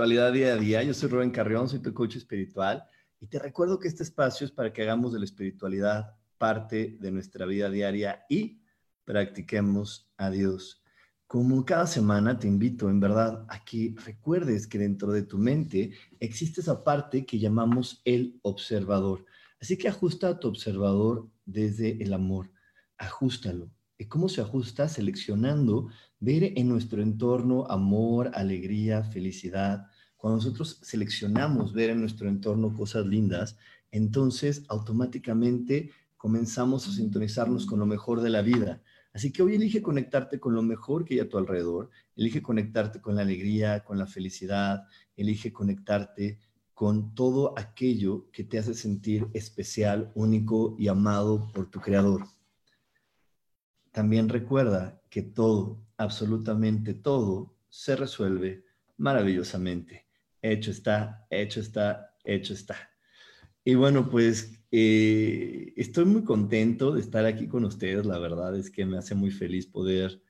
Espiritualidad día a día. Yo soy Rubén Carrión, soy tu coach espiritual y te recuerdo que este espacio es para que hagamos de la espiritualidad parte de nuestra vida diaria y practiquemos a Dios. Como cada semana te invito en verdad a que recuerdes que dentro de tu mente existe esa parte que llamamos el observador. Así que ajusta a tu observador desde el amor, ajustalo. ¿Y cómo se ajusta? Seleccionando ver en nuestro entorno amor, alegría, felicidad. Cuando nosotros seleccionamos ver en nuestro entorno cosas lindas, entonces automáticamente comenzamos a sintonizarnos con lo mejor de la vida. Así que hoy elige conectarte con lo mejor que hay a tu alrededor, elige conectarte con la alegría, con la felicidad, elige conectarte con todo aquello que te hace sentir especial, único y amado por tu creador. También recuerda que todo, absolutamente todo, se resuelve maravillosamente. Hecho está, hecho está, hecho está. Y bueno, pues eh, estoy muy contento de estar aquí con ustedes. La verdad es que me hace muy feliz poder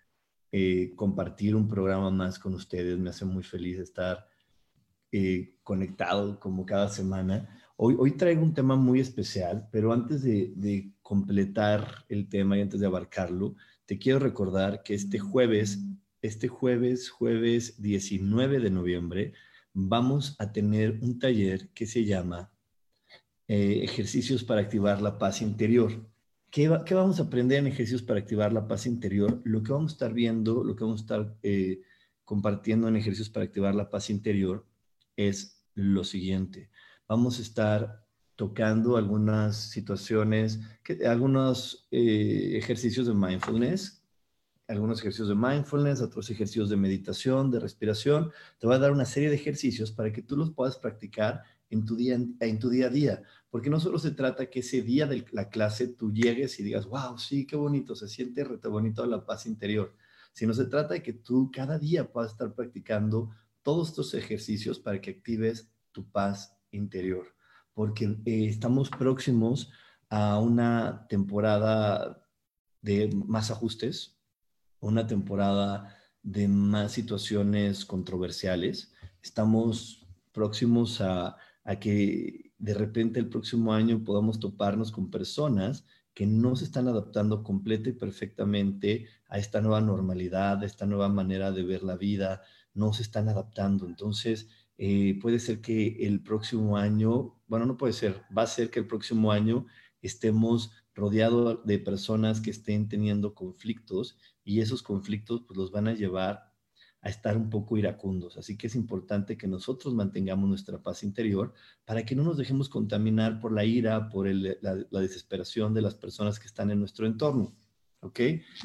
eh, compartir un programa más con ustedes. Me hace muy feliz estar eh, conectado como cada semana. Hoy, hoy traigo un tema muy especial, pero antes de, completar el tema y antes de abarcarlo, te quiero recordar que este jueves, este jueves, jueves 19 de noviembre, vamos a tener un taller que se llama eh, Ejercicios para activar la paz interior. ¿Qué, vamos a aprender en ejercicios para activar la paz interior? Lo que vamos a estar viendo, lo que vamos a estar eh, compartiendo en ejercicios para activar la paz interior es lo siguiente. Vamos a estar tocando algunas situaciones, algunos eh, ejercicios de mindfulness, algunos ejercicios de mindfulness, otros ejercicios de meditación, de respiración. Te voy a dar una serie de ejercicios para que tú los puedas practicar en tu día, en tu día a día, porque no solo se trata que ese día de la clase tú llegues y digas, wow, sí, qué bonito, se siente rete bonito la paz interior, sino se trata de que tú cada día puedas estar practicando todos estos ejercicios para que actives tu paz interior porque eh, estamos próximos a una temporada de más ajustes, una temporada de más situaciones controversiales. Estamos próximos a, a, que de repente el próximo año podamos toparnos con personas que no se están adaptando completa y perfectamente a esta nueva normalidad, a esta nueva manera de ver la vida, no se están adaptando. Entonces, eh, puede ser que el próximo año, bueno, no puede ser, va a ser que el próximo año estemos rodeados de personas que estén teniendo conflictos y esos conflictos pues los van a llevar a estar un poco iracundos. Así que es importante que nosotros mantengamos nuestra paz interior para que no nos dejemos contaminar por la ira, por la, la, desesperación de las personas que están en nuestro entorno. ¿Ok?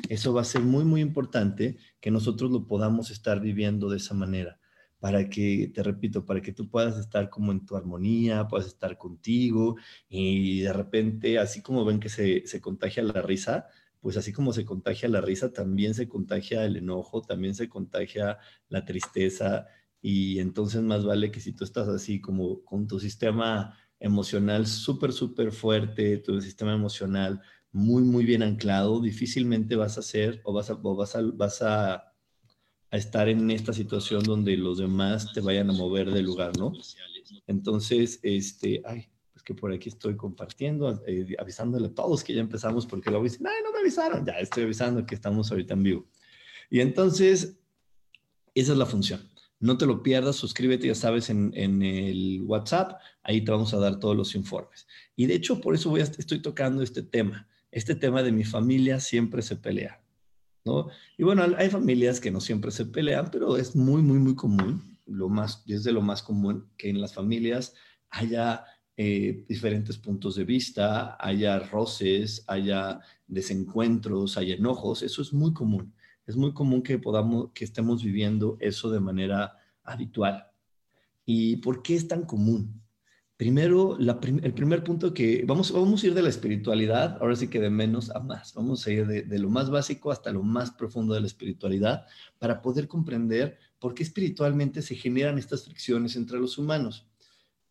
Eso va a ser muy, muy importante que nosotros lo podamos estar viviendo de esa manera para que, te repito, para que tú puedas estar como en tu armonía, puedas estar contigo y de repente, así como ven que se, se contagia la risa, pues así como se contagia la risa, también se contagia el enojo, también se contagia la tristeza y entonces más vale que si tú estás así como con tu sistema emocional súper, súper fuerte, tu sistema emocional muy, muy bien anclado, difícilmente vas a hacer o vas a, o vas a, vas a a estar en esta situación donde los demás te vayan a mover del lugar, ¿no? Entonces, este, ay, que por aquí estoy compartiendo, eh, avisándole a todos que ya empezamos, porque luego dicen, ay, no me avisaron, ya estoy avisando que estamos ahorita en vivo. Y entonces, esa es la función. No te lo pierdas, suscríbete, ya sabes, en, el WhatsApp, ahí te vamos a dar todos los informes. Y de hecho, por eso voy estoy tocando este tema, este tema de mi familia siempre se pelea, ¿no? Y bueno, hay familias que no siempre se pelean, pero es muy, muy, muy común, lo más, es de lo más común que en las familias haya eh, diferentes puntos de vista, haya roces, haya desencuentros, haya enojos, eso es muy común es muy común que podamos, que estemos viviendo eso de manera habitual. ¿Y por qué es tan común? Primero, el primer punto que vamos, vamos a ir de la espiritualidad, ahora sí que de menos a más. Vamos a ir de, lo más básico hasta lo más profundo de la espiritualidad para poder comprender por qué espiritualmente se generan estas fricciones entre los humanos.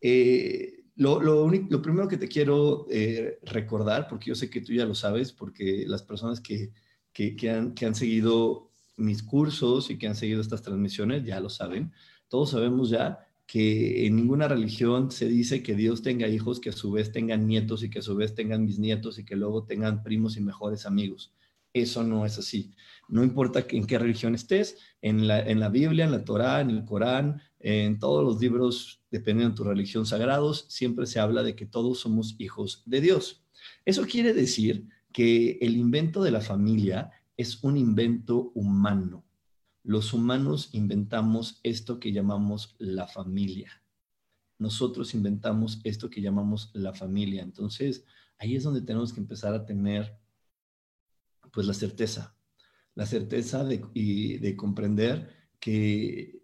Eh, lo, lo, lo, primero que te quiero eh, recordar, porque yo sé que tú ya lo sabes, porque las personas que, que, han, seguido mis cursos y que han seguido estas transmisiones ya lo saben. Todos sabemos ya que en ninguna religión se dice que Dios tenga hijos que a su vez tengan nietos y que a su vez tengan bisnietos y que luego tengan primos y mejores amigos. Eso no es así. No importa en qué religión estés, en la, en la Biblia, en la Torá, en el Corán, en todos los libros, dependiendo de tu religión sagrados, siempre se habla de que todos somos hijos de Dios. Eso quiere decir que el invento de la familia es un invento humano. Los humanos inventamos esto que llamamos la familia. Nosotros inventamos esto que llamamos la familia. Entonces, ahí es donde tenemos que empezar a tener pues la certeza, la certeza de, de comprender que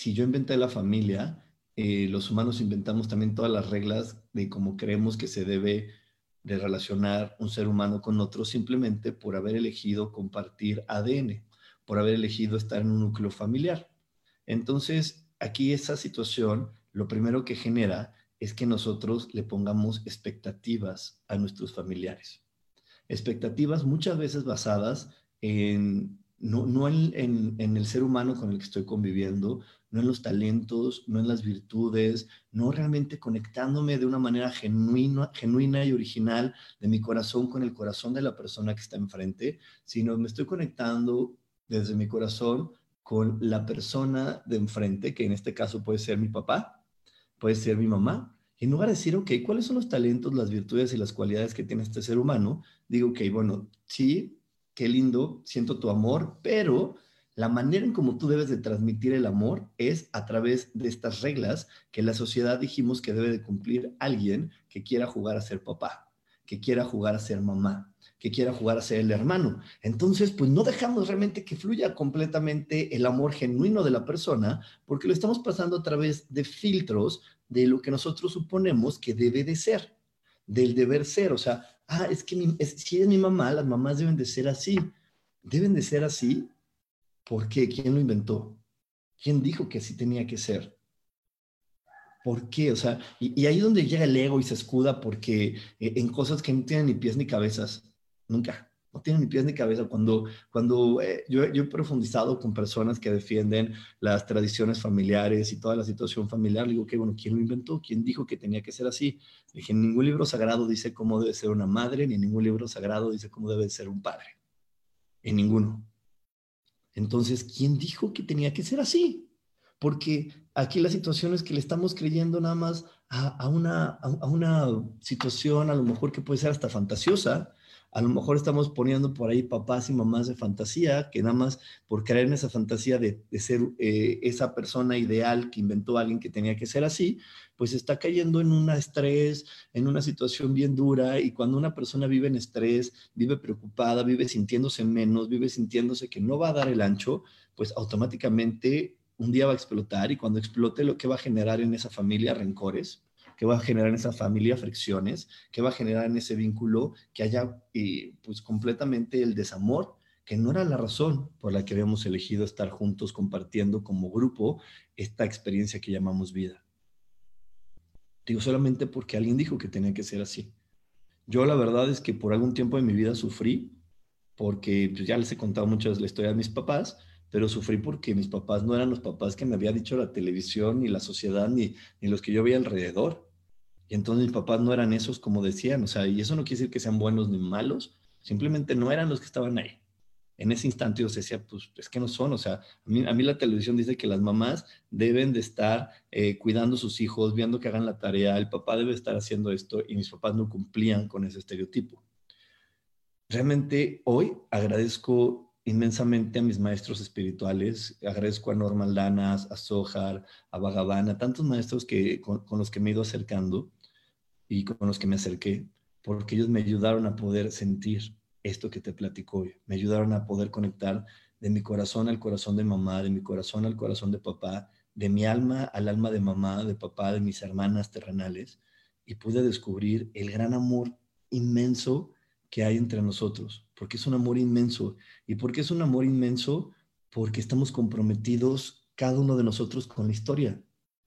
si yo inventé la familia, eh, los humanos inventamos también todas las reglas de cómo creemos que se debe de relacionar un ser humano con otro simplemente por haber elegido compartir ADN, por haber elegido estar en un núcleo familiar. Entonces, aquí esa situación, lo primero que genera es que nosotros le pongamos expectativas a nuestros familiares. Expectativas muchas veces basadas en no, en, el ser humano con el que estoy conviviendo, no en los talentos, no en las virtudes, no realmente conectándome de una manera genuina, genuina y original de mi corazón con el corazón de la persona que está enfrente, sino me estoy conectando desde mi corazón con la persona de enfrente, que en este caso puede ser mi papá, puede ser mi mamá. Y en lugar de decir, ok, ¿cuáles son los talentos, las virtudes y las cualidades que tiene este ser humano? Digo, ok, bueno, sí, qué lindo, siento tu amor, pero la manera en cómo tú debes de transmitir el amor es a través de estas reglas que la sociedad dijimos que debe de cumplir alguien que quiera jugar a ser papá, que quiera jugar a ser mamá, que quiera jugar a ser el hermano. Entonces, pues no dejamos realmente que fluya completamente el amor genuino de la persona porque lo estamos pasando a través de filtros de lo que nosotros suponemos que debe de ser, del deber ser. O sea, ah, es que si es mi mamá, las mamás deben de ser así. Deben de ser así ¿Por qué? ¿Quién lo inventó? ¿Quién dijo que así tenía que ser? ¿Por qué? O sea, y, ahí es donde llega el ego y se escuda porque eh, en cosas que no tienen ni pies ni cabezas, nunca, no tienen ni pies ni cabeza. Cuando, cuando eh, yo, yo, he profundizado con personas que defienden las tradiciones familiares y toda la situación familiar, digo que, bueno, ¿quién lo inventó? ¿Quién dijo que tenía que ser así? Dije, ningún libro sagrado dice cómo debe ser una madre, ni ningún libro sagrado dice cómo debe ser un padre. En ninguno. Entonces, ¿quién dijo que tenía que ser así? Porque aquí la situación es que le estamos creyendo nada más a, una, a, una situación a lo mejor que puede ser hasta fantasiosa, a lo mejor estamos poniendo por ahí papás y mamás de fantasía, que nada más por creer en esa fantasía de, ser eh, esa persona ideal que inventó alguien que tenía que ser así, pues está cayendo en un estrés, en una situación bien dura. Y cuando una persona vive en estrés, vive preocupada, vive sintiéndose menos, vive sintiéndose que no va a dar el ancho, pues automáticamente un día va a explotar y cuando explote lo que va a generar en esa familia rencores, que va a generar en esa familia fricciones, que va a generar en ese vínculo que haya eh, pues completamente el desamor, que no era la razón por la que habíamos elegido estar juntos compartiendo como grupo esta experiencia que llamamos vida. Digo solamente porque alguien dijo que tenía que ser así. Yo la verdad es que por algún tiempo de mi vida sufrí, porque pues, ya les he contado muchas la historia de mis papás, pero sufrí porque mis papás no eran los papás que me había dicho la televisión, ni la sociedad, ni, ni los que yo veía alrededor. Y entonces mis papás no eran esos como decían, o sea, y eso no quiere decir que sean buenos ni malos, simplemente no eran los que estaban ahí. en ese instante yo decía, pues es que no son, o sea, a mí, a mí la televisión dice que las mamás deben de estar eh, cuidando a sus hijos, viendo que hagan la tarea, el papá debe estar haciendo esto y mis papás no cumplían con ese estereotipo. Realmente hoy agradezco inmensamente a mis maestros espirituales, agradezco a Norman Lanas, a Sohar, a Bhagavan, a tantos maestros que, con, con los que me he ido acercando y con los que me acerqué, porque ellos me ayudaron a poder sentir esto que te platico hoy. Me ayudaron a poder conectar de mi corazón al corazón de mamá, de mi corazón al corazón de papá, de mi alma al alma de mamá, de papá, de mis hermanas terrenales, y pude descubrir el gran amor inmenso que hay entre nosotros, porque es un amor inmenso. ¿Y por qué es un amor inmenso? Porque estamos comprometidos cada uno de nosotros con la historia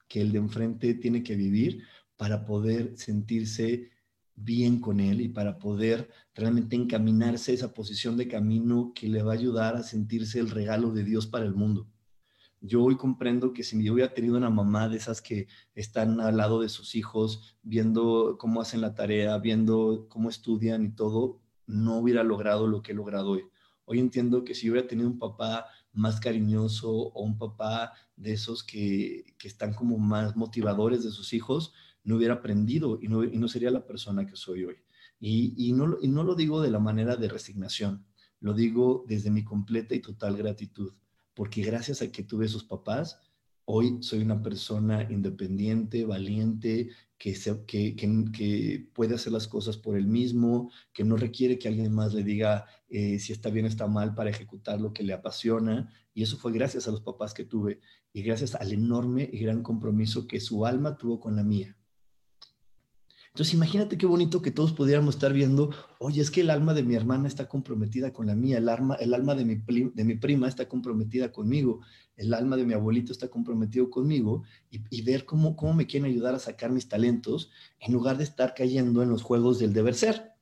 que el de enfrente tiene que vivir para poder sentirse bien con él y para poder realmente encaminarse a esa posición de camino que le va a ayudar a sentirse el regalo de Dios para el mundo. Yo hoy comprendo que si yo hubiera tenido una mamá de esas que están al lado de sus hijos, viendo cómo hacen la tarea, viendo cómo estudian y todo, no hubiera logrado lo que he logrado hoy. Hoy entiendo que si yo hubiera tenido un papá más cariñoso o un papá de esos que, que están como más motivadores de sus hijos, no hubiera aprendido y no, y no sería la persona que soy hoy. Y, y, no, y no lo digo de la manera de resignación, lo digo desde mi completa y total gratitud, porque gracias a que tuve esos papás, hoy soy una persona independiente, valiente, que, se, que, que, puede hacer las cosas por él mismo, que no requiere que alguien más le diga eh, si está bien o está mal para ejecutar lo que le apasiona. Y eso fue gracias a los papás que tuve y gracias al enorme y gran compromiso que su alma tuvo con la mía. Entonces imagínate qué bonito que todos pudiéramos estar viendo, oye, es que el alma de mi hermana está comprometida con la mía, el alma, el alma de, mi, de mi prima está comprometida conmigo, el alma de mi abuelito está comprometido conmigo y, ver cómo, cómo me quieren ayudar a sacar mis talentos en lugar de estar cayendo en los juegos del deber ser.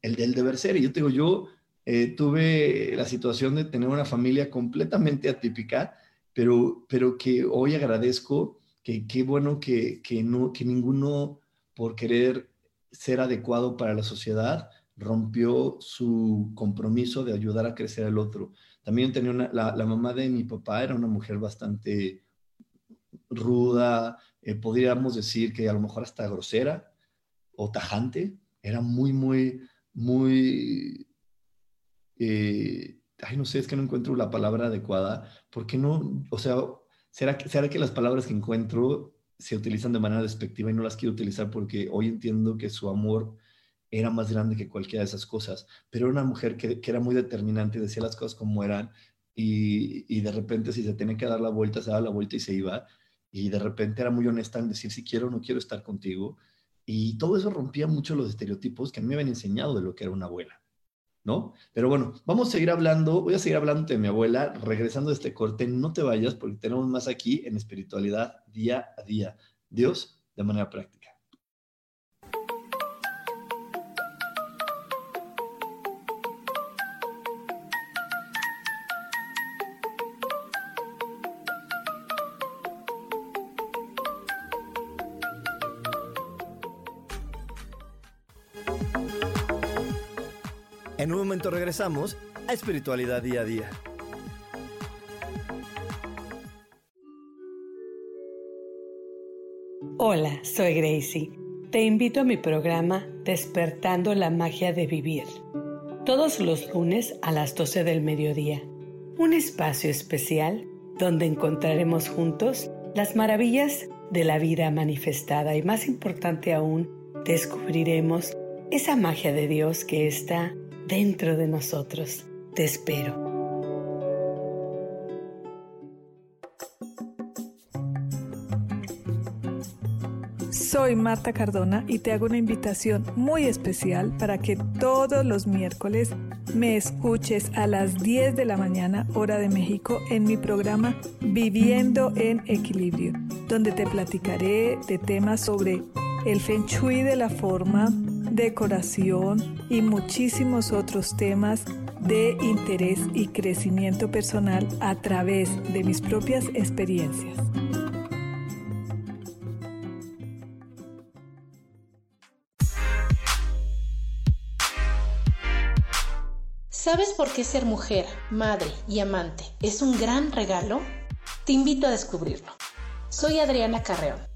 El del deber ser. Y yo te digo, yo eh, tuve la situación de tener una familia completamente atípica, pero, pero que hoy agradezco que qué bueno que, que, no, que ninguno por querer ser adecuado para la sociedad, rompió su compromiso de ayudar a crecer al otro. También tenía una, la, la, mamá de mi papá era una mujer bastante ruda, eh, podríamos decir que a lo mejor hasta grosera o tajante, era muy, muy, muy, eh, ay, no sé, es que no encuentro la palabra adecuada, porque no, o sea, ¿será, será que las palabras que encuentro se utilizan de manera despectiva y no las quiero utilizar porque hoy entiendo que su amor era más grande que cualquiera de esas cosas, pero era una mujer que, que era muy determinante, decía las cosas como eran y, y, de repente si se tenía que dar la vuelta, se daba la vuelta y se iba y de repente era muy honesta en decir si quiero o no quiero estar contigo y todo eso rompía mucho los estereotipos que a mí me habían enseñado de lo que era una abuela. ¿No? Pero bueno, vamos a seguir hablando, voy a seguir hablando de mi abuela, regresando a este corte, no te vayas porque tenemos más aquí en espiritualidad día a día. Dios de manera práctica. En un momento regresamos a Espiritualidad Día a Día. Hola, soy Gracie. Te invito a mi programa Despertando la Magia de Vivir. Todos los lunes a las 12 del mediodía. Un espacio especial donde encontraremos juntos las maravillas de la vida manifestada y más importante aún, descubriremos esa magia de Dios que está dentro de nosotros. Te espero. Soy Marta Cardona y te hago una invitación muy especial para que todos los miércoles me escuches a las 10 de la mañana hora de México en mi programa Viviendo en Equilibrio, donde te platicaré de temas sobre el feng shui de la forma, decoración y muchísimos otros temas de interés y crecimiento personal a través de mis propias experiencias. ¿Sabes por qué ser mujer, madre y amante es un gran regalo? Te invito a descubrirlo. Soy Adriana Carreón.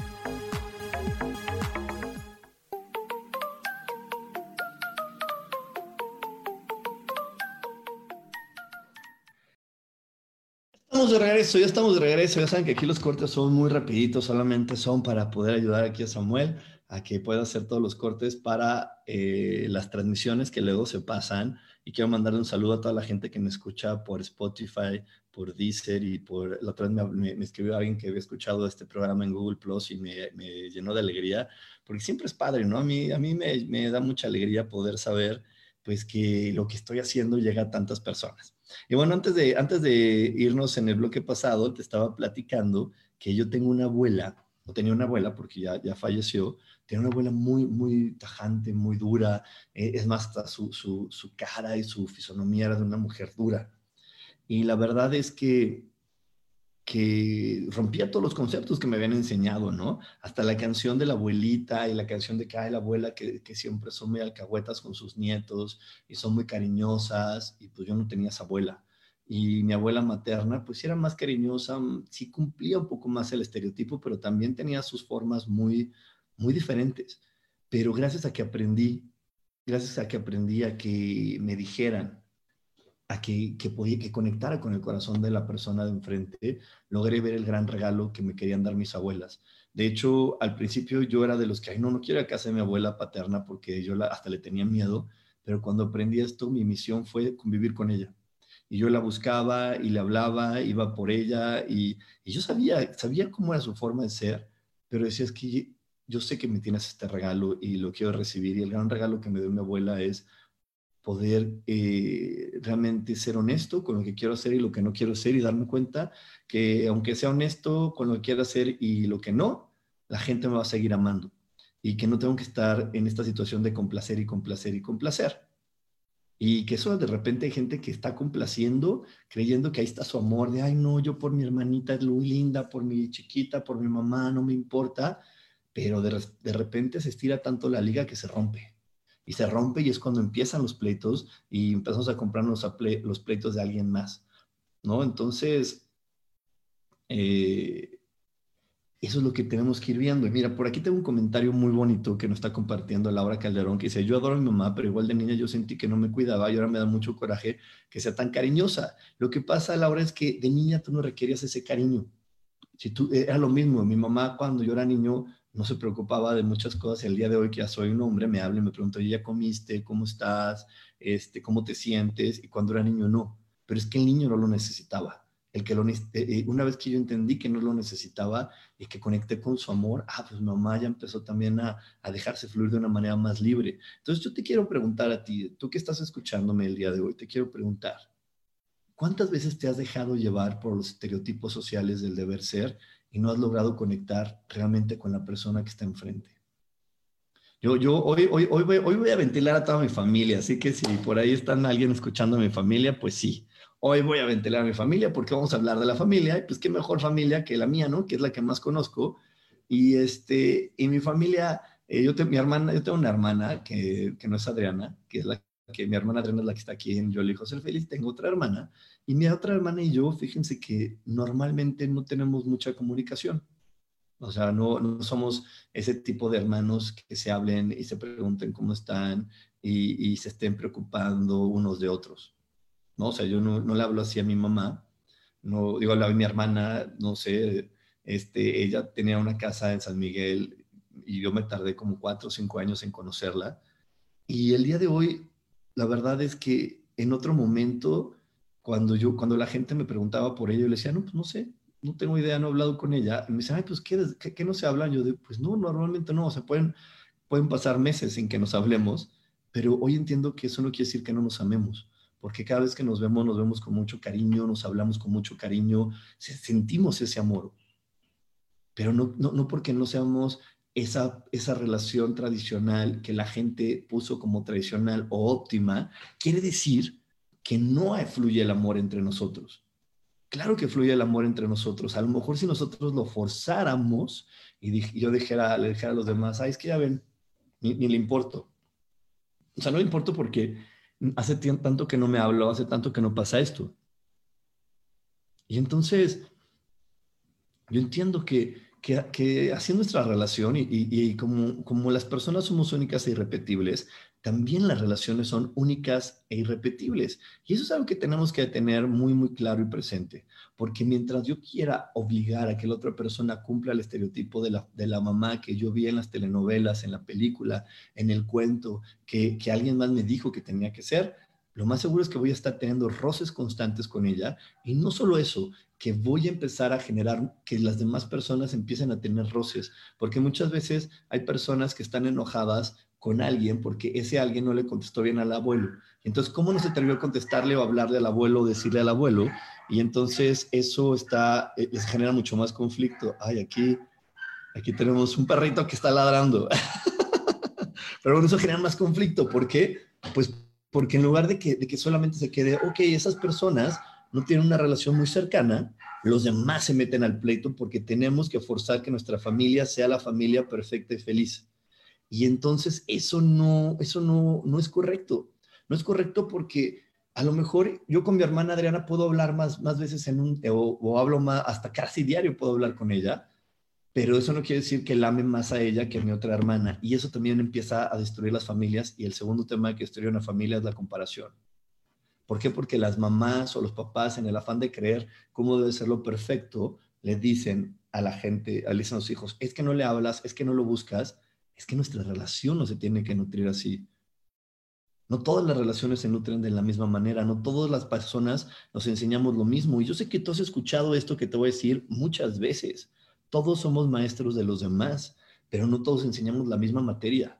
Estamos de regreso, ya estamos de regreso. Ya saben que aquí los cortes son muy rapiditos, solamente son para poder ayudar aquí a Samuel a que pueda hacer todos los cortes para eh, las transmisiones que luego se pasan. Y quiero mandarle un saludo a toda la gente que me escucha por Spotify, por Deezer y por... La otra vez me, escribió alguien que había escuchado este programa en Google Plus y me, me, llenó de alegría, porque siempre es padre, ¿no? A mí, a mí me, me da mucha alegría poder saber pues que lo que estoy haciendo llega a tantas personas. Y bueno, antes de, antes de irnos en el bloque pasado, te estaba platicando que yo tengo una abuela, o tenía una abuela porque ya, ya falleció, tenía una abuela muy, muy tajante, muy dura, eh, es más, su, su, su cara y su fisonomía era de una mujer dura. Y la verdad es que que rompía todos los conceptos que me habían enseñado, ¿no? Hasta la canción de la abuelita y la canción de que hay la abuela que, que, siempre son muy alcahuetas con sus nietos y son muy cariñosas y pues yo no tenía esa abuela. Y mi abuela materna pues era más cariñosa, mm, sí cumplía un poco más el estereotipo, pero también tenía sus formas muy, muy diferentes. Pero gracias a que aprendí, gracias a que aprendí a que me dijeran que, podía, que conectara con el corazón de la persona de enfrente, logré ver el gran regalo que me querían dar mis abuelas. De hecho, al principio yo era de los que, ay, no, no quiero a casa mi abuela paterna porque yo hasta le tenía miedo, pero cuando aprendí esto, mi misión fue convivir con ella. Y yo la buscaba y le hablaba, iba por ella y, y yo sabía, sabía cómo era su forma de ser, pero decía, es que yo sé que me tienes este regalo y lo quiero recibir y el gran regalo que me dio mi abuela es poder eh, realmente ser honesto con lo que quiero hacer y lo que no quiero hacer y darme cuenta que aunque sea honesto con lo que quiero hacer y lo que no, la gente me va a seguir amando y que no tengo que estar en esta situación de complacer y complacer y complacer. Y que eso de repente hay gente que está complaciendo, creyendo que ahí está su amor, de, ay no, yo por mi hermanita es muy linda, por mi chiquita, por mi mamá, no me importa, pero de, de repente se estira tanto la liga que se rompe y se rompe y es cuando empiezan los pleitos y empezamos a comprarnos los pleitos de alguien más, ¿no? Entonces, eh, eso es lo que tenemos que ir viendo. Y mira, por aquí tengo un comentario muy bonito que nos está compartiendo Laura Calderón, que dice, yo adoro a mi mamá, pero igual de niña yo sentí que no me cuidaba y ahora me da mucho coraje que sea tan cariñosa. Lo que pasa, Laura, es que de niña tú no requerías ese cariño. Si tú, era lo mismo, mi mamá cuando yo era niño no se preocupaba de muchas cosas. El día de hoy que ya soy un hombre, me habla y me pregunta, ¿ya comiste? ¿Cómo estás? Este, ¿Cómo te sientes? Y cuando era niño, no. Pero es que el niño no lo necesitaba. El que lo, eh, eh, una vez que yo entendí que no lo necesitaba y que conecté con su amor, ah, pues mamá ya empezó también a, a dejarse fluir de una manera más libre. Entonces yo te quiero preguntar a ti, tú que estás escuchándome el día de hoy, te quiero preguntar, ¿cuántas veces te has dejado llevar por los estereotipos sociales del deber ser y no has logrado conectar realmente con la persona que está enfrente. Yo, yo hoy, hoy, hoy, voy, hoy voy a ventilar a toda mi familia, así que si por ahí están alguien escuchando a mi familia, pues sí, hoy voy a ventilar a mi familia porque vamos a hablar de la familia, y pues qué mejor familia que la mía, ¿no? Que es la que más conozco. Y, este, y mi familia, eh, yo, tengo mi hermana, yo tengo una hermana que, que no es Adriana, que es la que mi hermana Adriana es la que está aquí en Yo elijo ser feliz, tengo otra hermana y mi otra hermana y yo, fíjense que normalmente no tenemos mucha comunicación. O sea, no, no somos ese tipo de hermanos que se hablen y se pregunten cómo están y, y se estén preocupando unos de otros. ¿no? O sea, yo no, no le hablo así a mi mamá, no digo, a mi hermana, no sé, este, ella tenía una casa en San Miguel y yo me tardé como cuatro o cinco años en conocerla. Y el día de hoy la verdad es que en otro momento, cuando yo, cuando la gente me preguntaba por ella, yo le decía, no, pues no sé, no tengo idea, no he hablado con ella. Y me decían, ay, pues, ¿qué, qué, no se hablan? Yo de, pues no, normalmente no, o sea, pueden, pueden pasar meses sin que nos hablemos, pero hoy entiendo que eso no quiere decir que no nos amemos, porque cada vez que nos vemos, nos vemos con mucho cariño, nos hablamos con mucho cariño, sentimos ese amor, pero no, no, no porque no seamos esa, esa relación tradicional que la gente puso como tradicional o óptima, quiere decir que no fluye el amor entre nosotros. Claro que fluye el amor entre nosotros. A lo mejor si nosotros lo forzáramos y yo dijera, le dijera a los demás, ay, es que ya ven, ni, le importo. O sea, no le importo porque hace tanto que no me hablo, hace tanto que no pasa esto. Y entonces, yo entiendo que que, así nuestra relación y, como, como las personas somos únicas e irrepetibles, también las relaciones son únicas e irrepetibles. Y eso es algo que tenemos que tener muy, muy claro y presente. Porque mientras yo quiera obligar a que la otra persona cumpla el estereotipo de la, de la mamá que yo vi en las telenovelas, en la película, en el cuento, que, que alguien más me dijo que tenía que ser, lo más seguro es que voy a estar teniendo roces constantes con ella. Y no solo eso, que voy a empezar a generar que las demás personas empiecen a tener roces. Porque muchas veces hay personas que están enojadas con alguien porque ese alguien no le contestó bien al abuelo. Entonces, ¿cómo no se atrevió a contestarle o hablarle al abuelo o decirle al abuelo? Y entonces eso está, eh, les genera mucho más conflicto. Ay, aquí, aquí tenemos un perrito que está ladrando. Pero bueno, eso genera más conflicto. ¿Por qué? Pues porque en lugar de que, de que solamente se quede, ok, esas personas no tienen una relación muy cercana, los demás se meten al pleito porque tenemos que forzar que nuestra familia sea la familia perfecta y feliz. Y entonces eso no, eso no, no es correcto. No es correcto porque a lo mejor yo con mi hermana Adriana puedo hablar más, más veces en un, o, o hablo más, hasta casi diario puedo hablar con ella, pero eso no quiere decir que la ame más a ella que a mi otra hermana. Y eso también empieza a destruir las familias. Y el segundo tema que destruye una familia es la comparación. ¿Por qué? Porque las mamás o los papás, en el afán de creer cómo debe ser lo perfecto, le dicen a la gente, a los hijos, es que no le hablas, es que no lo buscas, es que nuestra relación no se tiene que nutrir así. No todas las relaciones se nutren de la misma manera, no todas las personas nos enseñamos lo mismo. Y yo sé que tú has escuchado esto que te voy a decir muchas veces todos somos maestros de los demás, pero no todos enseñamos la misma materia.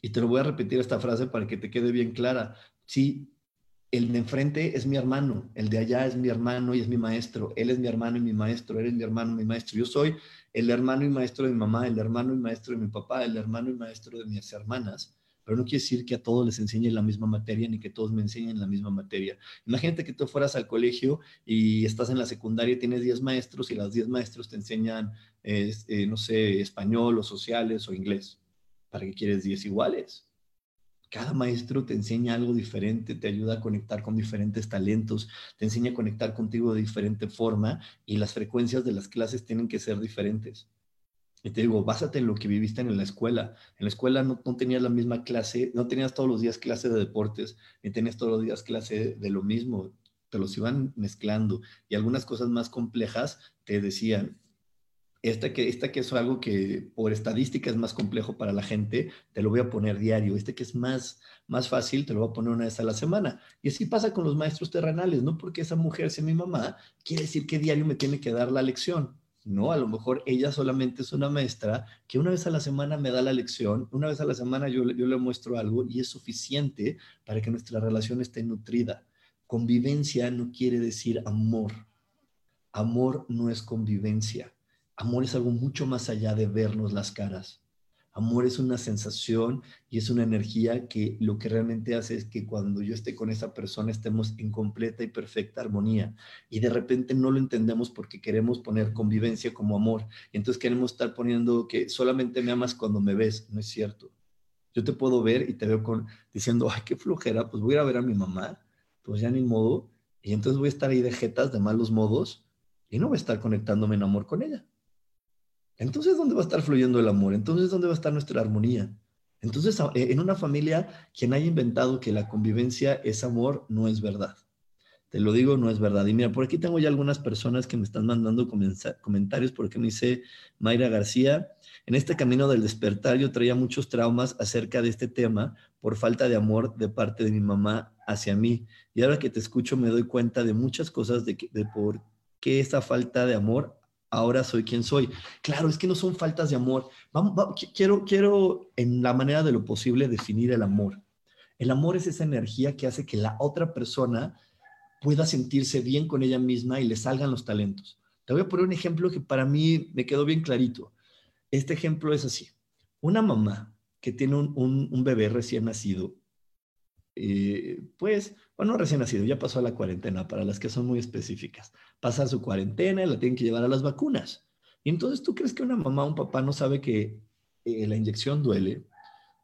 Y te lo voy a repetir esta frase para que te quede bien clara. Sí, el de enfrente es mi hermano, el de allá es mi hermano y es mi maestro, él es mi hermano y mi maestro, él es mi hermano y mi maestro. Yo soy el hermano y maestro de mi mamá, el hermano y maestro de mi papá, el hermano y maestro de mis hermanas pero no quiere decir que a todos les enseñe la misma materia ni que todos me enseñen la misma materia. Imagínate que tú fueras al colegio y estás en la secundaria y tienes 10 maestros y los 10 maestros te enseñan, eh, no sé, español o sociales o inglés. ¿Para qué quieres 10 iguales? Cada maestro te enseña algo diferente, te ayuda a conectar con diferentes talentos, te enseña a conectar contigo de diferente forma y las frecuencias de las clases tienen que ser diferentes. Y te digo, básate en lo que viviste en la escuela. En la escuela no, tenías la misma clase, no tenías todos los días clase de deportes, ni tenías todos los días clase de lo mismo. Te los iban mezclando. Y algunas cosas más complejas te decían, esta que, esta que es algo que por estadística es más complejo para la gente, te lo voy a poner diario. Este que es más, más fácil, te lo voy a poner una vez a la semana. Y así pasa con los maestros terrenales, no porque esa mujer sea mi mamá, quiere decir que diario me tiene que dar la lección. No, a lo mejor ella solamente es una maestra que una vez a la semana me da la lección, una vez a la semana yo, yo le muestro algo y es suficiente para que nuestra relación esté nutrida. Convivencia no quiere decir amor. Amor no es convivencia. Amor es algo mucho más allá de vernos las caras. Amor es una sensación y es una energía que lo que realmente hace es que cuando yo esté con esa persona estemos en completa y perfecta armonía. Y de repente no lo entendemos porque queremos poner convivencia como amor. Y entonces queremos estar poniendo que solamente me amas cuando me ves. No es cierto. Yo te puedo ver y te veo con, diciendo, ay, qué flojera, pues voy a ir a ver a mi mamá. Pues ya ni modo. Y entonces voy a estar ahí de jetas, de malos modos, y no voy a estar conectándome en amor con ella. Entonces, ¿dónde va a estar fluyendo el amor? Entonces, ¿dónde va a estar nuestra armonía? Entonces, en una familia, quien haya inventado que la convivencia es amor, no es verdad. Te lo digo, no es verdad. Y mira, por aquí tengo ya algunas personas que me están mandando comentarios, porque me dice Mayra García, en este camino del despertar yo traía muchos traumas acerca de este tema por falta de amor de parte de mi mamá hacia mí. Y ahora que te escucho me doy cuenta de muchas cosas de, de por qué esa falta de amor ahora soy quien soy. Claro, es que no son faltas de amor. quiero, quiero, en la manera de lo posible, definir el amor. El amor es esa energía que hace que la otra persona pueda sentirse bien con ella misma y le salgan los talentos. Te voy a poner un ejemplo que para mí me quedó bien clarito. Este ejemplo es así. Una mamá que tiene un, bebé recién nacido, eh, pues, bueno, recién nacido, ya pasó a la cuarentena, para las que son muy específicas. Pasa su cuarentena y la tienen que llevar a las vacunas. Y entonces, ¿tú crees que una mamá o un papá no sabe que eh, la inyección duele,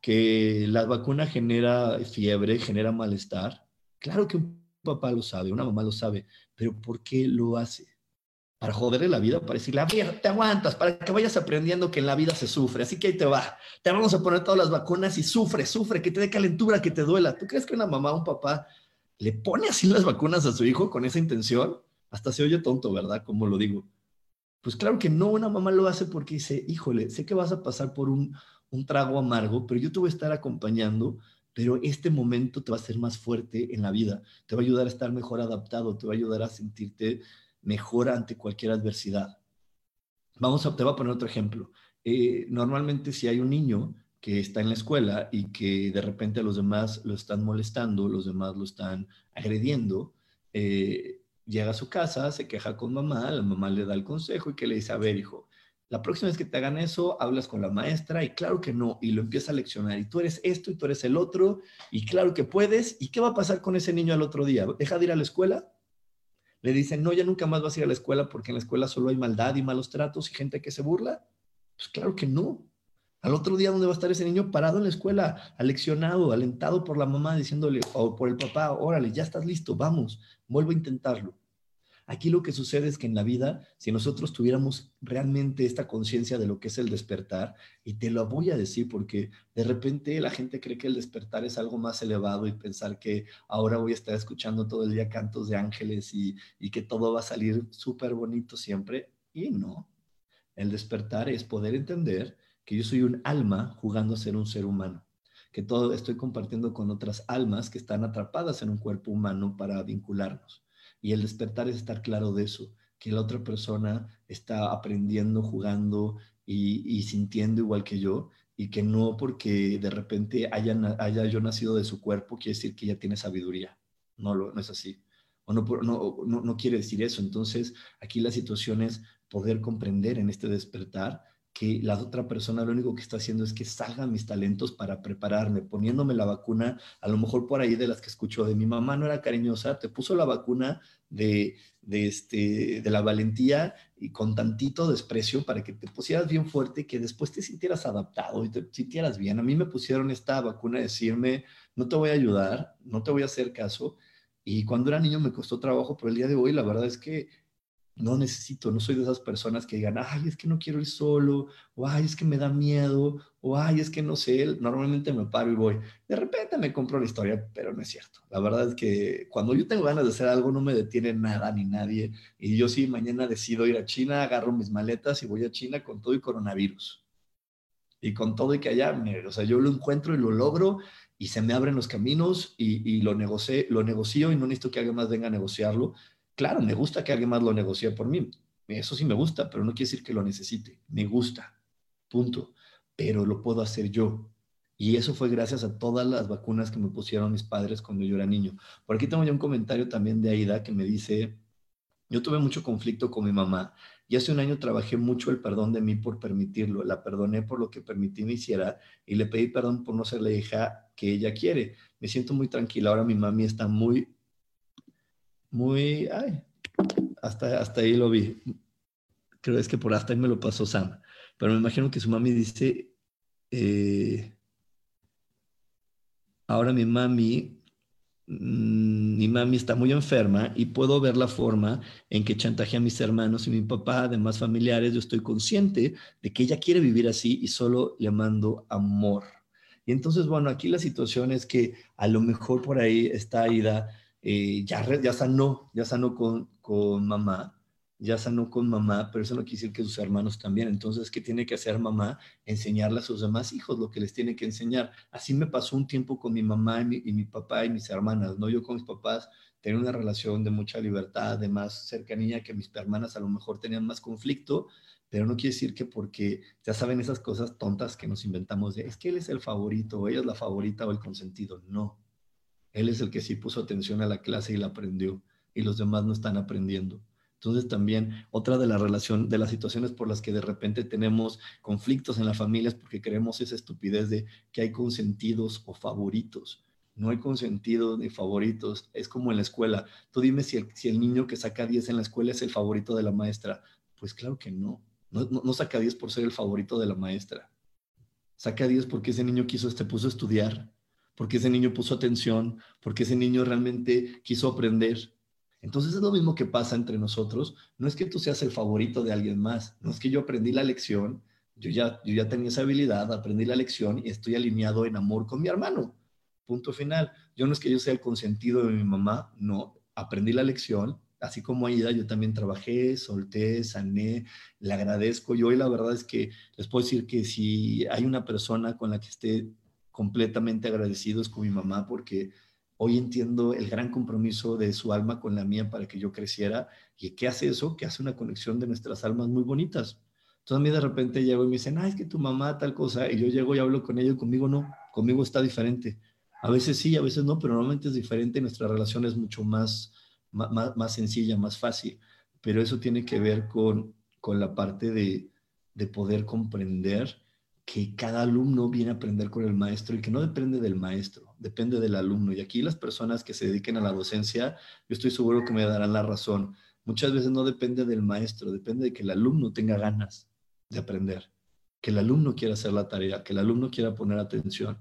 que la vacuna genera fiebre, genera malestar? Claro que un papá lo sabe, una mamá lo sabe, pero ¿por qué lo hace? Para joderle la vida, para decirle, a ver, te aguantas, para que vayas aprendiendo que en la vida se sufre, así que ahí te va, te vamos a poner todas las vacunas y sufre, sufre, que te dé calentura, que te duela. ¿Tú crees que una mamá o un papá le pone así las vacunas a su hijo con esa intención? Hasta se oye tonto, ¿verdad? Como lo digo. Pues claro que no, una mamá lo hace porque dice, híjole, sé que vas a pasar por un, un trago amargo, pero yo te voy a estar acompañando pero este momento te va a hacer más fuerte en la vida, te va a ayudar a estar mejor adaptado, te va a ayudar a sentirte mejor ante cualquier adversidad. Vamos a, te voy a poner otro ejemplo. Eh, normalmente si hay un niño que está en la escuela y que de repente los demás lo están molestando, los demás lo están agrediendo, eh, llega a su casa, se queja con mamá, la mamá le da el consejo y que le dice, a ver, hijo, la próxima vez que te hagan eso, hablas con la maestra y claro que no, y lo empieza a leccionar. Y tú eres esto y tú eres el otro, y claro que puedes. ¿Y qué va a pasar con ese niño al otro día? ¿Deja de ir a la escuela? Le dicen, no, ya nunca más vas a ir a la escuela porque en la escuela solo hay maldad y malos tratos y gente que se burla. Pues claro que no. Al otro día, ¿dónde va a estar ese niño parado en la escuela, aleccionado, alentado por la mamá, diciéndole, o por el papá, órale, ya estás listo, vamos, vuelvo a intentarlo. Aquí lo que sucede es que en la vida, si nosotros tuviéramos realmente esta conciencia de lo que es el despertar, y te lo voy a decir porque de repente la gente cree que el despertar es algo más elevado y pensar que ahora voy a estar escuchando todo el día cantos de ángeles y, que todo va a salir súper bonito siempre, y no. El despertar es poder entender que yo soy un alma jugando a ser un ser humano que todo estoy compartiendo con otras almas que están atrapadas en un cuerpo humano para vincularnos. Y el despertar es estar claro de eso, que la otra persona está aprendiendo, jugando y, sintiendo igual que yo, y que no porque de repente haya, haya yo nacido de su cuerpo quiere decir que ella tiene sabiduría. No, lo, no es así. O no, no, no, no quiere decir eso. Entonces, aquí la situación es poder comprender en este despertar que la otra persona lo único que está haciendo es que salgan mis talentos para prepararme, poniéndome la vacuna, a lo mejor por ahí de las que escucho de mi mamá no era cariñosa, te puso la vacuna de, de, este, de la valentía y con tantito desprecio para que te pusieras bien fuerte que después te sintieras adaptado y te sintieras bien. A mí me pusieron esta vacuna de decirme, no te voy a ayudar, no te voy a hacer caso. Y cuando era niño me costó trabajo, pero el día de hoy la verdad es que no necesito, no soy de esas personas que digan, ay, es que no quiero ir solo, o ay, es que me da miedo, o ay, es que no sé, normalmente me paro y voy. De repente me compro la historia, pero no es cierto. La verdad es que cuando yo tengo ganas de hacer algo, no me detiene nada ni nadie. Y yo sí, mañana decido ir a China, agarro mis maletas y voy a China con todo y coronavirus. Y con todo y que allá, o sea, yo lo encuentro y lo logro y se me abren los caminos y, y lo, negocio, lo negocio y no necesito que alguien más venga a negociarlo Claro, me gusta que alguien más lo negocie por mí. Eso sí me gusta, pero no quiere decir que lo necesite. Me gusta, punto. Pero lo puedo hacer yo. Y eso fue gracias a todas las vacunas que me pusieron mis padres cuando yo era niño. Por aquí tengo ya un comentario también de Aida que me dice, yo tuve mucho conflicto con mi mamá y hace un año trabajé mucho el perdón de mí por permitirlo. La perdoné por lo que permití me hiciera y le pedí perdón por no ser la hija que ella quiere. Me siento muy tranquila. Ahora mi mami está muy muy, ay, hasta, hasta ahí lo vi. Creo es que por hasta ahí me lo pasó Sam. Pero me imagino que su mami dice, eh, ahora mi mami, mm, mi mami está muy enferma y puedo ver la forma en que chantajea a mis hermanos y mi papá, además familiares. Yo estoy consciente de que ella quiere vivir así y solo le mando amor. Y entonces, bueno, aquí la situación es que a lo mejor por ahí está Aida eh, ya, ya sanó, ya sanó con, con mamá, ya sanó con mamá, pero eso no quiere decir que sus hermanos también. Entonces, ¿qué tiene que hacer mamá? Enseñarle a sus demás hijos lo que les tiene que enseñar. Así me pasó un tiempo con mi mamá y mi, papá y mis hermanas, ¿no? Yo con mis papás tenía una relación de mucha libertad, de más cercanía, que mis hermanas a lo mejor tenían más conflicto, pero no quiere decir que porque ya saben esas cosas tontas que nos inventamos es que él es el favorito, o ella es la favorita o el consentido. No, él es el que sí puso atención a la clase y la aprendió y los demás no están aprendiendo. Entonces también otra de la relación, de las situaciones por las que de repente tenemos conflictos en las familias porque creemos esa estupidez de que hay consentidos o favoritos. No hay consentidos ni favoritos. Es como en la escuela. Tú dime si el, si el niño que saca 10 en la escuela es el favorito de la maestra. Pues claro que no. No, saca 10 por ser el favorito de la maestra. Saca 10 porque ese niño quiso, este puso a estudiar, porque ese niño puso atención, porque ese niño realmente quiso aprender. Entonces es lo mismo que pasa entre nosotros. No es que tú seas el favorito de alguien más, no es que yo aprendí la lección, yo ya, yo ya tenía esa habilidad, aprendí la lección y estoy alineado en amor con mi hermano. Punto final. Yo no es que yo sea el consentido de mi mamá, no, aprendí la lección, así como Aida, yo también trabajé, solté, sané, le agradezco. Yo hoy la verdad es que les puedo decir que si hay una persona con la que esté completamente agradecido es con mi mamá porque hoy entiendo el gran compromiso de su alma con la mía para que yo creciera. ¿Y qué hace eso? Que hace una conexión de nuestras almas muy bonitas. Entonces a mí de repente llego y me dicen, ah, es que tu mamá tal cosa, y yo llego y hablo con ella y conmigo no, conmigo está diferente. A veces sí, a veces no, pero normalmente es diferente nuestra relación es mucho más, más, más sencilla, más fácil. Pero eso tiene que ver con, con la parte de, de poder comprender que cada alumno viene a aprender con el maestro y que no depende del maestro, depende del alumno. Y aquí las personas que se dediquen a la docencia, yo estoy seguro que me darán la razón. Muchas veces no depende del maestro, depende de que el alumno tenga ganas de aprender, que el alumno quiera hacer la tarea, que el alumno quiera poner atención.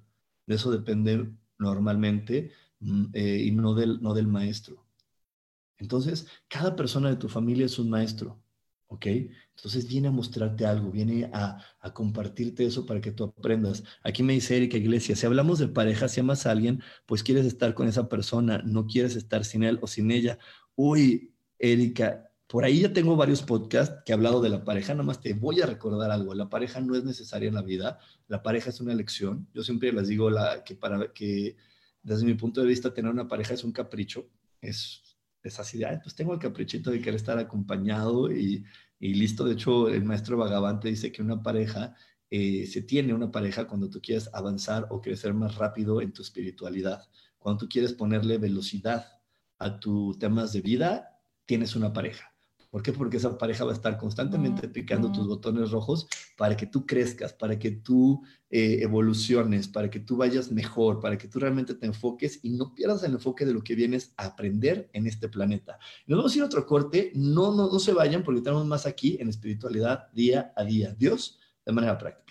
De eso depende normalmente mm, eh, y no del, no del maestro. Entonces, cada persona de tu familia es un maestro. ¿Ok? Entonces viene a mostrarte algo, viene a, compartirte eso para que tú aprendas. Aquí me dice Erika Iglesias, si hablamos de pareja, si amas a alguien, pues quieres estar con esa persona, no quieres estar sin él o sin ella. Uy, Erika, por ahí ya tengo varios podcasts que he hablado de la pareja, nada más te voy a recordar algo, la pareja no es necesaria en la vida, la pareja es una elección. Yo siempre les digo la, que para que desde mi punto de vista tener una pareja es un capricho, es es así de, pues tengo el caprichito de querer estar acompañado y, listo. De hecho, el maestro Vagabante dice que una pareja, eh, se tiene una pareja cuando tú quieres avanzar o crecer más rápido en tu espiritualidad. Cuando tú quieres ponerle velocidad a tus temas de vida, tienes una pareja. ¿Por qué? Porque esa pareja va a estar constantemente picando tus botones rojos para que tú crezcas, para que tú eh, evoluciones, para que tú vayas mejor, para que tú realmente te enfoques y no pierdas el enfoque de lo que vienes a aprender en este planeta. Nos vamos a ir a otro corte. No, no, no se vayan porque tenemos más aquí en espiritualidad día a día. Dios de manera práctica.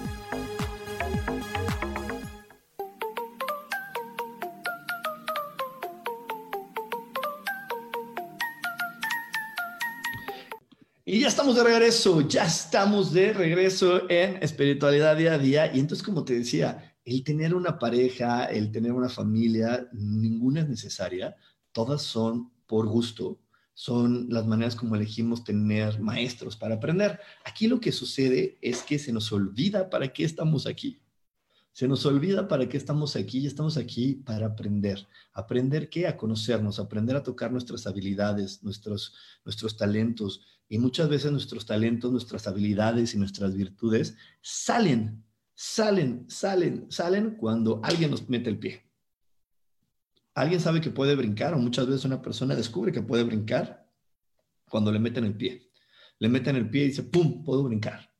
Regreso, ya estamos de regreso en espiritualidad día a día. Y entonces, como te decía, el tener una pareja, el tener una familia, ninguna es necesaria, todas son por gusto, son las maneras como elegimos tener maestros para aprender. Aquí lo que sucede es que se nos olvida para qué estamos aquí. Se nos olvida para qué estamos aquí y estamos aquí para aprender. ¿Aprender qué? A conocernos, aprender a tocar nuestras habilidades, nuestros, nuestros talentos. Y muchas veces nuestros talentos, nuestras habilidades y nuestras virtudes salen, salen, salen, salen cuando alguien nos mete el pie alguien sabe que puede brincar o muchas veces una persona descubre que puede brincar cuando le meten el pie. Le meten el pie y dice, ¡pum!, puedo brincar.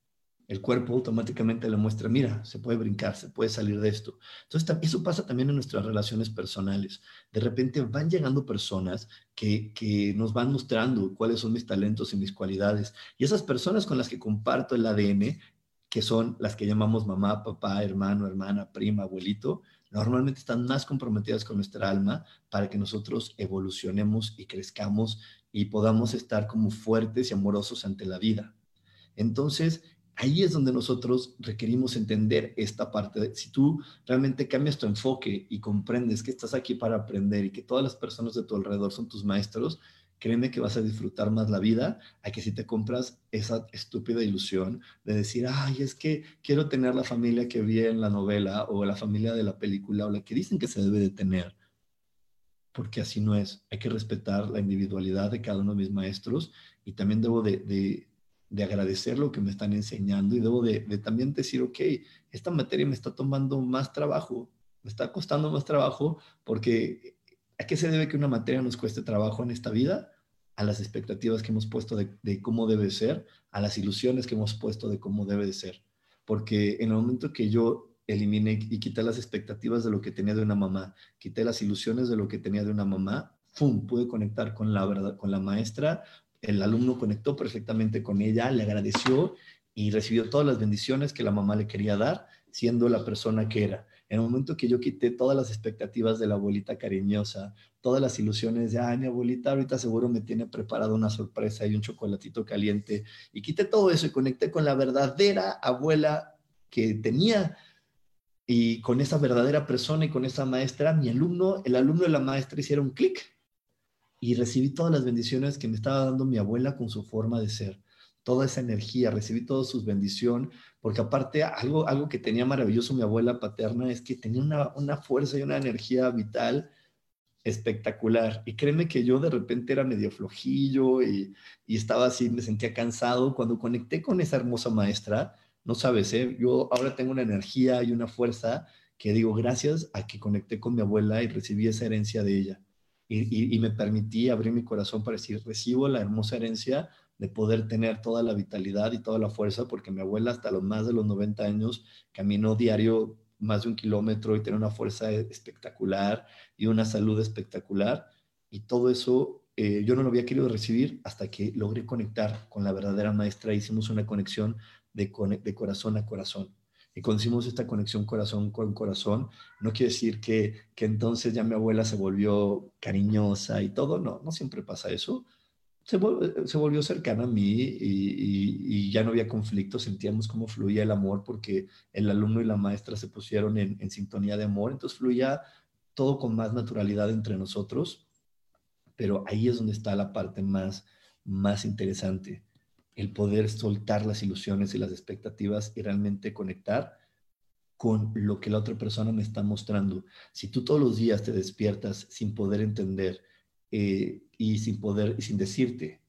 El cuerpo automáticamente le muestra, mira, se puede brincar, se puede salir de esto. Entonces, eso pasa también en nuestras relaciones personales. De repente van llegando personas que, que nos van mostrando cuáles son mis talentos y mis cualidades. Y esas personas con las que comparto el ADN, que son las que llamamos mamá, papá, hermano, hermana, prima, abuelito, normalmente están más comprometidas con nuestra alma para que nosotros evolucionemos y crezcamos y podamos estar como fuertes y amorosos ante la vida. Entonces, ahí es donde nosotros requerimos entender esta parte. si tú realmente cambias tu enfoque y comprendes que estás aquí para aprender y que todas las personas de tu alrededor son tus maestros, créeme que vas a disfrutar más la vida a que si te compras esa estúpida ilusión de decir, ay, es que quiero tener la familia que vi en la novela o la familia de la película o la que dicen que se debe de tener. Porque así no es. Hay que respetar la individualidad de cada uno de mis maestros y también debo de, agradecer lo que me están enseñando y debo de, de también decir, ok, esta materia me está tomando más trabajo, me está costando más trabajo porque ¿A qué se debe que una materia nos cueste trabajo en esta vida? A las expectativas que hemos puesto de, cómo debe ser, a las ilusiones que hemos puesto de cómo debe de ser. Porque en el momento que yo eliminé y quité las expectativas de lo que tenía de una mamá, quité las ilusiones de lo que tenía de una mamá, ¡fum! Pude conectar con la verdad, con la maestra, el alumno conectó perfectamente con ella, le agradeció y recibió todas las bendiciones que la mamá le quería dar, siendo la persona que era. En el momento que yo quité todas las expectativas de la abuelita cariñosa, todas las ilusiones de, ay, mi abuelita ahorita seguro me tiene preparado una sorpresa y un chocolatito caliente, y quité todo eso y conecté con la verdadera abuela que tenía y con esa verdadera persona y con esa maestra, mi alumno, el alumno de la maestra hicieron clic y recibí todas las bendiciones que me estaba dando mi abuela con su forma de ser toda esa energía, recibí toda su bendición, porque aparte algo, algo que tenía maravilloso mi abuela paterna es que tenía una, fuerza y una energía vital espectacular. Y créeme que yo de repente era medio flojillo y, y, estaba así, me sentía cansado. Cuando conecté con esa hermosa maestra, no sabes, ¿eh? yo ahora tengo una energía y una fuerza que digo gracias a que conecté con mi abuela y recibí esa herencia de ella. Y, me permití abrir mi corazón para decir, recibo la hermosa herencia de poder tener toda la vitalidad y toda la fuerza, porque mi abuela hasta los más de los 90 años caminó diario más de un kilómetro y tenía una fuerza espectacular y una salud espectacular. Y todo eso eh, yo no lo había querido recibir hasta que logré conectar con la verdadera maestra. Hicimos una conexión de corazón a corazón. Y cuando hicimos esta conexión corazón con corazón, no quiere decir que, que entonces ya mi abuela se volvió cariñosa y todo. No, no siempre pasa eso se, volvió cercana a mí y, ya no había conflicto, sentíamos cómo fluía el amor porque el alumno y la maestra se pusieron en, sintonía de amor, entonces fluía todo con más naturalidad entre nosotros, pero ahí es donde está la parte más, más interesante, el poder soltar las ilusiones y las expectativas y realmente conectar con lo que la otra persona me está mostrando. Si tú todos los días te despiertas sin poder entender, eh, y sin poder y sin decirte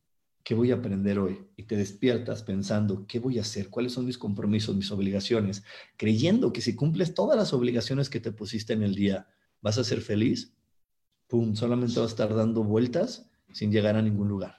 qué voy a aprender hoy y te despiertas pensando qué voy a hacer, cuáles son mis compromisos, mis obligaciones, creyendo que si cumples todas las obligaciones que te pusiste en el día, vas a ser feliz, pum, solamente vas a estar dando vueltas sin llegar a ningún lugar.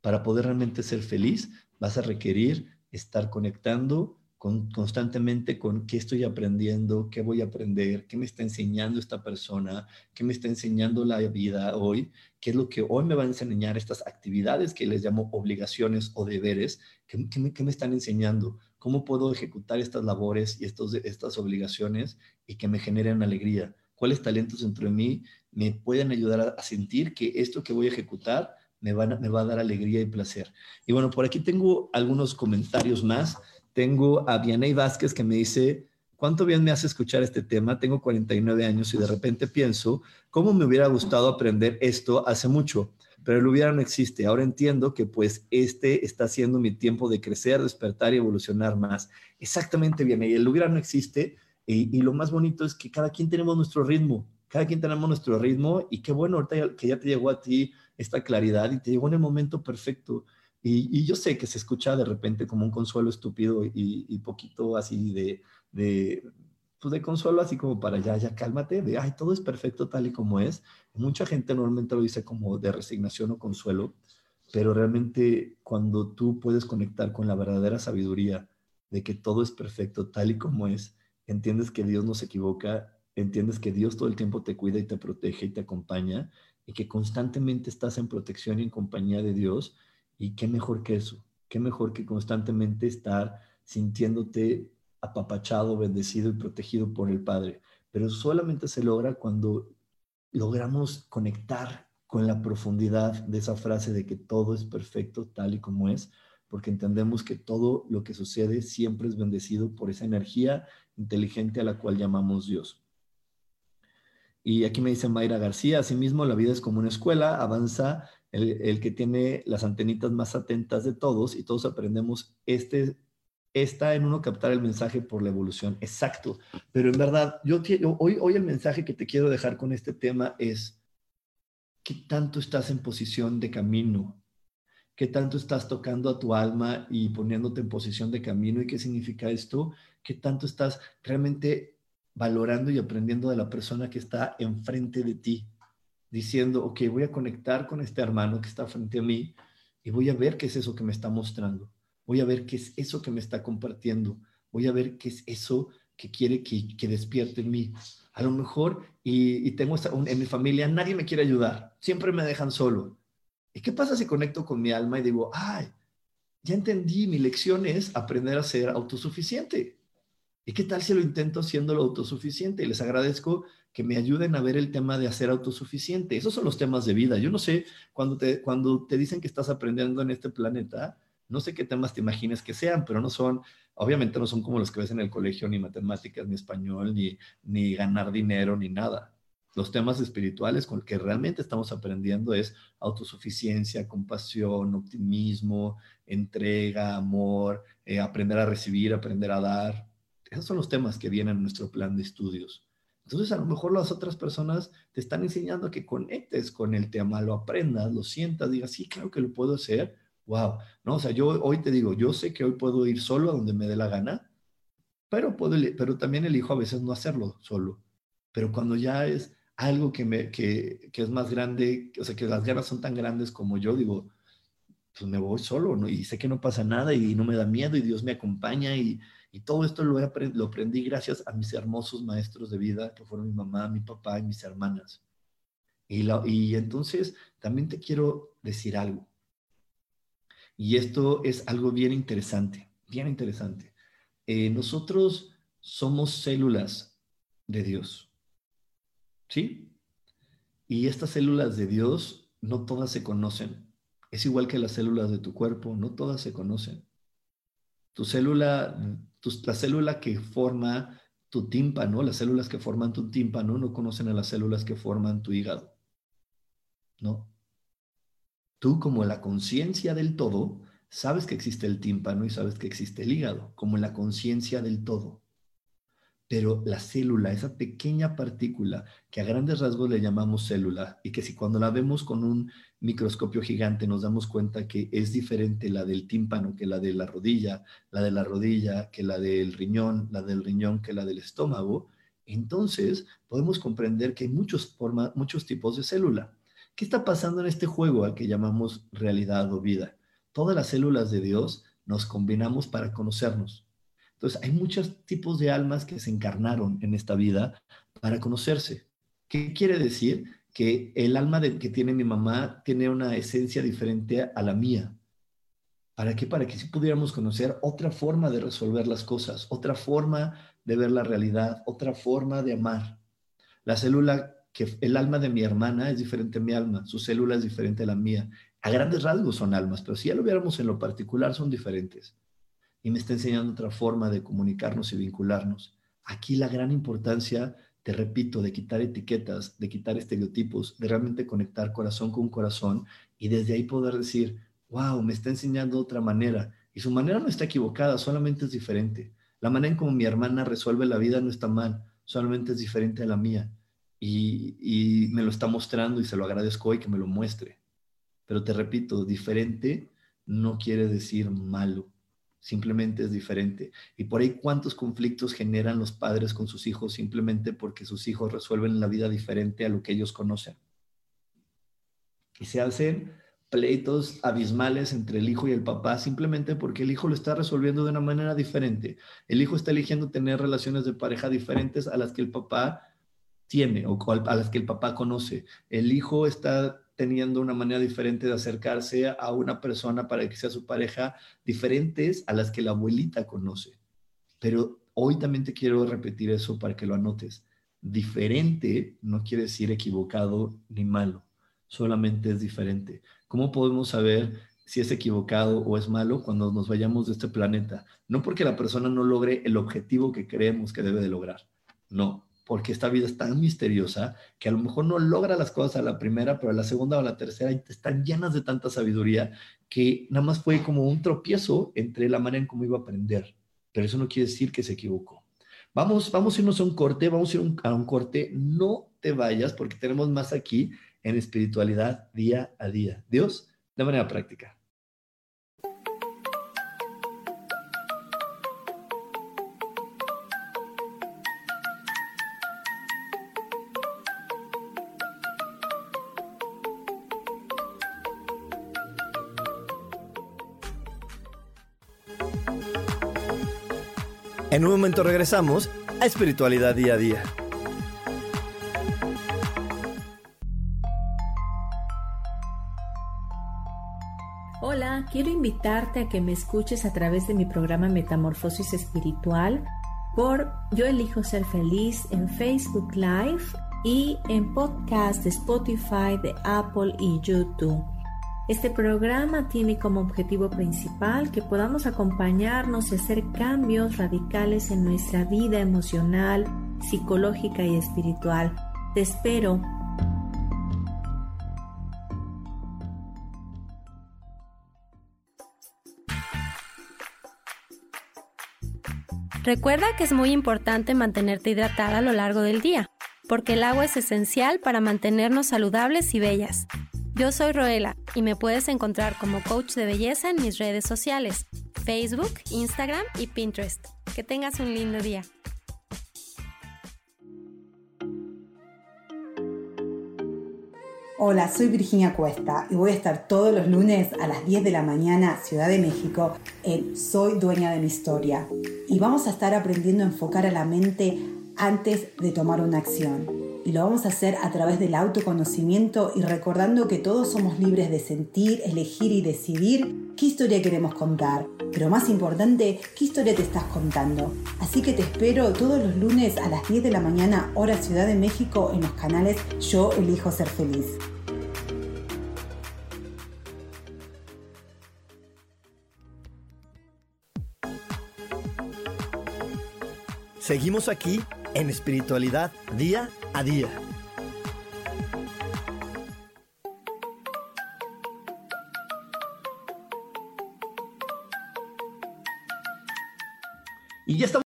Para poder realmente ser feliz, vas a requerir estar conectando constantemente con qué estoy aprendiendo, qué voy a aprender, qué me está enseñando esta persona, qué me está enseñando la vida hoy, qué es lo que hoy me va a enseñar estas actividades que les llamo obligaciones o deberes, qué, me, me, están enseñando, cómo puedo ejecutar estas labores y estos, estas obligaciones y que me generen alegría, cuáles talentos dentro de mí me pueden ayudar a, sentir que esto que voy a ejecutar me, va a dar alegría y placer. Y bueno, por aquí tengo algunos comentarios más tengo a Vianey Vázquez que me dice, ¿cuánto bien me hace escuchar este tema? Tengo 49 años y de repente pienso, ¿cómo me hubiera gustado aprender esto hace mucho? Pero el hubiera no existe. Ahora entiendo que pues este está siendo mi tiempo de crecer, despertar y evolucionar más. Exactamente, Vianey, el hubiera no existe y, y lo más bonito es que cada quien tenemos nuestro ritmo, cada quien tenemos nuestro ritmo y qué bueno ahorita que ya te llegó a ti esta claridad y te llegó en el momento perfecto. Y, yo sé que se escucha de repente como un consuelo estúpido y, poquito así de, de, pues de consuelo, así como para ya, ya cálmate, de, ay, todo es perfecto tal y como es. Mucha gente normalmente lo dice como de resignación o consuelo, pero realmente cuando tú puedes conectar con la verdadera sabiduría de que todo es perfecto tal y como es, entiendes que Dios no se equivoca, entiendes que Dios todo el tiempo te cuida y te protege y te acompaña y que constantemente estás en protección y en compañía de Dios, y qué mejor que eso, qué mejor que constantemente estar sintiéndote apapachado, bendecido y protegido por el Padre. Pero solamente se logra cuando logramos conectar con la profundidad de esa frase de que todo es perfecto tal y como es, porque entendemos que todo lo que sucede siempre es bendecido por esa energía inteligente a la cual llamamos Dios. Y aquí me dice Mayra García, asimismo la vida es como una escuela, avanza el, que tiene las antenitas más atentas de todos y todos aprendemos este está en uno captar el mensaje por la evolución. Exacto. Pero en verdad, yo, hoy, hoy el mensaje que te quiero dejar con este tema es, ¿qué tanto estás en posición de camino? ¿Qué tanto estás tocando a tu alma y poniéndote en posición de camino? ¿Y qué significa esto? ¿Qué tanto estás realmente valorando y aprendiendo de la persona que está enfrente de ti? diciendo, ok, voy a conectar con este hermano que está frente a mí y voy a ver qué es eso que me está mostrando, voy a ver qué es eso que me está compartiendo, voy a ver qué es eso que quiere que, despierte en mí. A lo mejor, y, tengo en mi familia, nadie me quiere ayudar, siempre me dejan solo. ¿Y qué pasa si conecto con mi alma y digo, ay, ya entendí, mi lección es aprender a ser autosuficiente? ¿Y qué tal si lo intento siendo lo autosuficiente? Y les agradezco que me ayuden a ver el tema de hacer autosuficiente. Esos son los temas de vida. Yo no sé, cuando te, cuando te dicen que estás aprendiendo en este planeta, no sé qué temas te imagines que sean, pero no son, obviamente no son como los que ves en el colegio, ni matemáticas, ni español, ni, ni ganar dinero, ni nada. Los temas espirituales con los que realmente estamos aprendiendo es autosuficiencia, compasión, optimismo, entrega, amor, eh, aprender a recibir, aprender a dar. Esos son los temas que vienen en nuestro plan de estudios. Entonces, a lo mejor las otras personas te están enseñando a que conectes con el tema, lo aprendas, lo sientas, digas, sí, claro que lo puedo hacer. Wow, ¿no? O sea, yo hoy te digo, yo sé que hoy puedo ir solo a donde me dé la gana, pero, puedo, pero también elijo a veces no hacerlo solo. Pero cuando ya es algo que, me, que, que es más grande, o sea, que las ganas son tan grandes como yo, digo, pues me voy solo, ¿no? Y sé que no pasa nada y no me da miedo y Dios me acompaña y, y todo esto lo, aprendí gracias a mis hermosos maestros de vida, que fueron mi mamá, mi papá y mis hermanas. Y, y entonces también te quiero decir algo. Y esto es algo bien interesante, bien interesante. Eh, nosotros somos células de Dios. ¿Sí? Y estas células de Dios no todas se conocen. Es igual que las células de tu cuerpo, no todas se conocen. Tu célula la célula que forma tu tímpano, las células que forman tu tímpano no conocen a las células que forman tu hígado. ¿No? Tú como la conciencia del todo, sabes que existe el tímpano y sabes que existe el hígado, como la conciencia del todo. Pero la célula, esa pequeña partícula que a grandes rasgos le llamamos célula y que si cuando la vemos con un microscopio gigante nos damos cuenta que es diferente la del tímpano que la de la rodilla, la de la rodilla que la del riñón, la del riñón que la del estómago, entonces podemos comprender que hay muchos, muchos tipos de célula. ¿Qué está pasando en este juego al que llamamos realidad o vida? Todas las células de Dios nos combinamos para conocernos Entonces, hay muchos tipos de almas que se encarnaron en esta vida para conocerse. ¿Qué quiere decir? Que el alma que tiene mi mamá tiene una esencia diferente a la mía. ¿Para qué? Para que si pudiéramos conocer otra forma de resolver las cosas, otra forma de ver la realidad, otra forma de amar. La célula que el alma de mi hermana es diferente a mi alma, su célula es diferente a la mía. A grandes rasgos son almas, pero si ya lo viéramos en lo particular son diferentes. Y me está enseñando otra forma de comunicarnos y vincularnos. Aquí la gran importancia, te repito, de quitar etiquetas, de quitar estereotipos, de realmente conectar corazón con corazón y desde ahí poder decir, wow, me está enseñando otra manera. Y su manera no está equivocada, solamente es diferente. La manera en como mi hermana resuelve la vida no está mal, solamente es diferente a la mía y, me lo está mostrando y se lo agradezco hoy que me lo muestre. Pero te repito, diferente no quiere decir malo, simplemente es diferente. Y por ahí cuántos conflictos generan los padres con sus hijos simplemente porque sus hijos resuelven la vida diferente a lo que ellos conocen. Y se hacen pleitos abismales entre el hijo y el papá simplemente porque el hijo lo está resolviendo de una manera diferente. El hijo está eligiendo tener relaciones de pareja diferentes a las que el papá tiene o a las que el papá conoce. El hijo está teniendo una manera diferente de acercarse a una persona para que sea su pareja, diferentes a las que la abuelita conoce. Pero hoy también te quiero repetir eso para que lo anotes. Diferente no quiere decir equivocado ni malo, solamente es diferente. ¿Cómo podemos saber si es equivocado o es malo cuando nos vayamos de este planeta? No porque la persona no logre el objetivo que creemos que debe de lograr, no, porque esta vida es tan misteriosa que a lo mejor no logra las cosas a la primera, pero a la segunda o a la tercera están llenas de tanta sabiduría que nada más fue como un tropiezo entre la manera en cómo iba a aprender. Pero eso no quiere decir que se equivocó. Vamos, vamos a irnos a un corte, vamos a ir a un corte. No te vayas porque tenemos más aquí en espiritualidad día a día. Dios, de manera práctica. Momento regresamos a Espiritualidad Día a Día. Hola, quiero invitarte a que me escuches a través de mi programa Metamorfosis Espiritual por Yo elijo ser feliz en Facebook Live y en podcast de Spotify, de Apple y YouTube. Este programa tiene como objetivo principal que podamos acompañarnos y hacer cambios radicales en nuestra vida emocional, psicológica y espiritual. Te espero. Recuerda que es muy importante mantenerte hidratada a lo largo del día, porque el agua es esencial para mantenernos saludables y bellas. Yo soy Roela y me puedes encontrar como coach de belleza en mis redes sociales, Facebook, Instagram y Pinterest. Que tengas un lindo día. Hola, soy Virginia Cuesta y voy a estar todos los lunes a las 10 de la mañana, Ciudad de México, en Soy Dueña de mi Historia. Y vamos a estar aprendiendo a enfocar a la mente antes de tomar una acción y lo vamos a hacer a través del autoconocimiento y recordando que todos somos libres de sentir, elegir y decidir qué historia queremos contar. Pero más importante, qué historia te estás contando. Así que te espero todos los lunes a las 10 de la mañana, hora Ciudad de México, en los canales Yo elijo ser feliz. Seguimos aquí en espiritualidad día a día. Y ya estamos.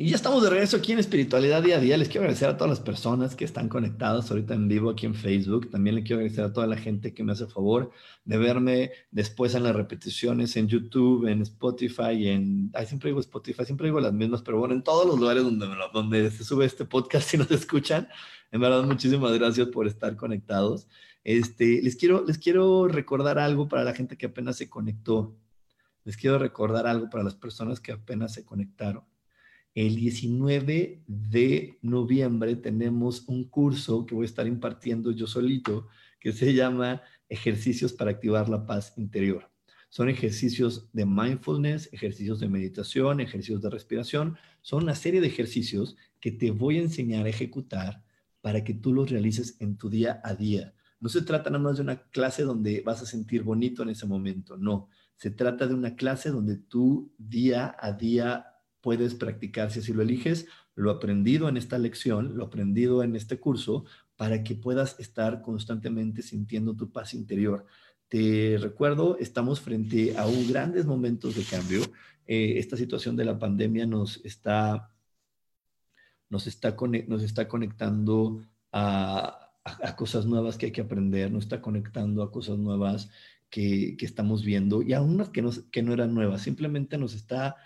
Y ya estamos de regreso aquí en Espiritualidad Día a Día. Les quiero agradecer a todas las personas que están conectadas ahorita en vivo aquí en Facebook. También le quiero agradecer a toda la gente que me hace favor de verme después en las repeticiones en YouTube, en Spotify, en... Ay, siempre digo Spotify, siempre digo las mismas, pero bueno, en todos los lugares donde, donde se sube este podcast y nos escuchan. En verdad, muchísimas gracias por estar conectados. Este, les, quiero, les quiero recordar algo para la gente que apenas se conectó. les quiero recordar algo para las personas que apenas se conectaron. El 19 de noviembre tenemos un curso que voy a estar impartiendo yo solito que se llama Ejercicios para activar la paz interior. Son ejercicios de mindfulness, ejercicios de meditación, ejercicios de respiración. Son una serie de ejercicios que te voy a enseñar a ejecutar para que tú los realices en tu día a día. No se trata nada más de una clase donde vas a sentir bonito en ese momento, no. Se trata de una clase donde tú día a día puedes practicar, si así lo eliges, lo aprendido en esta lección, lo aprendido en este curso, para que puedas estar constantemente sintiendo tu paz interior. Te recuerdo, estamos frente a un grandes momentos de cambio. Eh, esta situación de la pandemia nos está, nos está, nos está conectando a, a, cosas nuevas que hay que aprender, nos está conectando a cosas nuevas que, que estamos viendo y a unas que, que no eran nuevas, simplemente nos está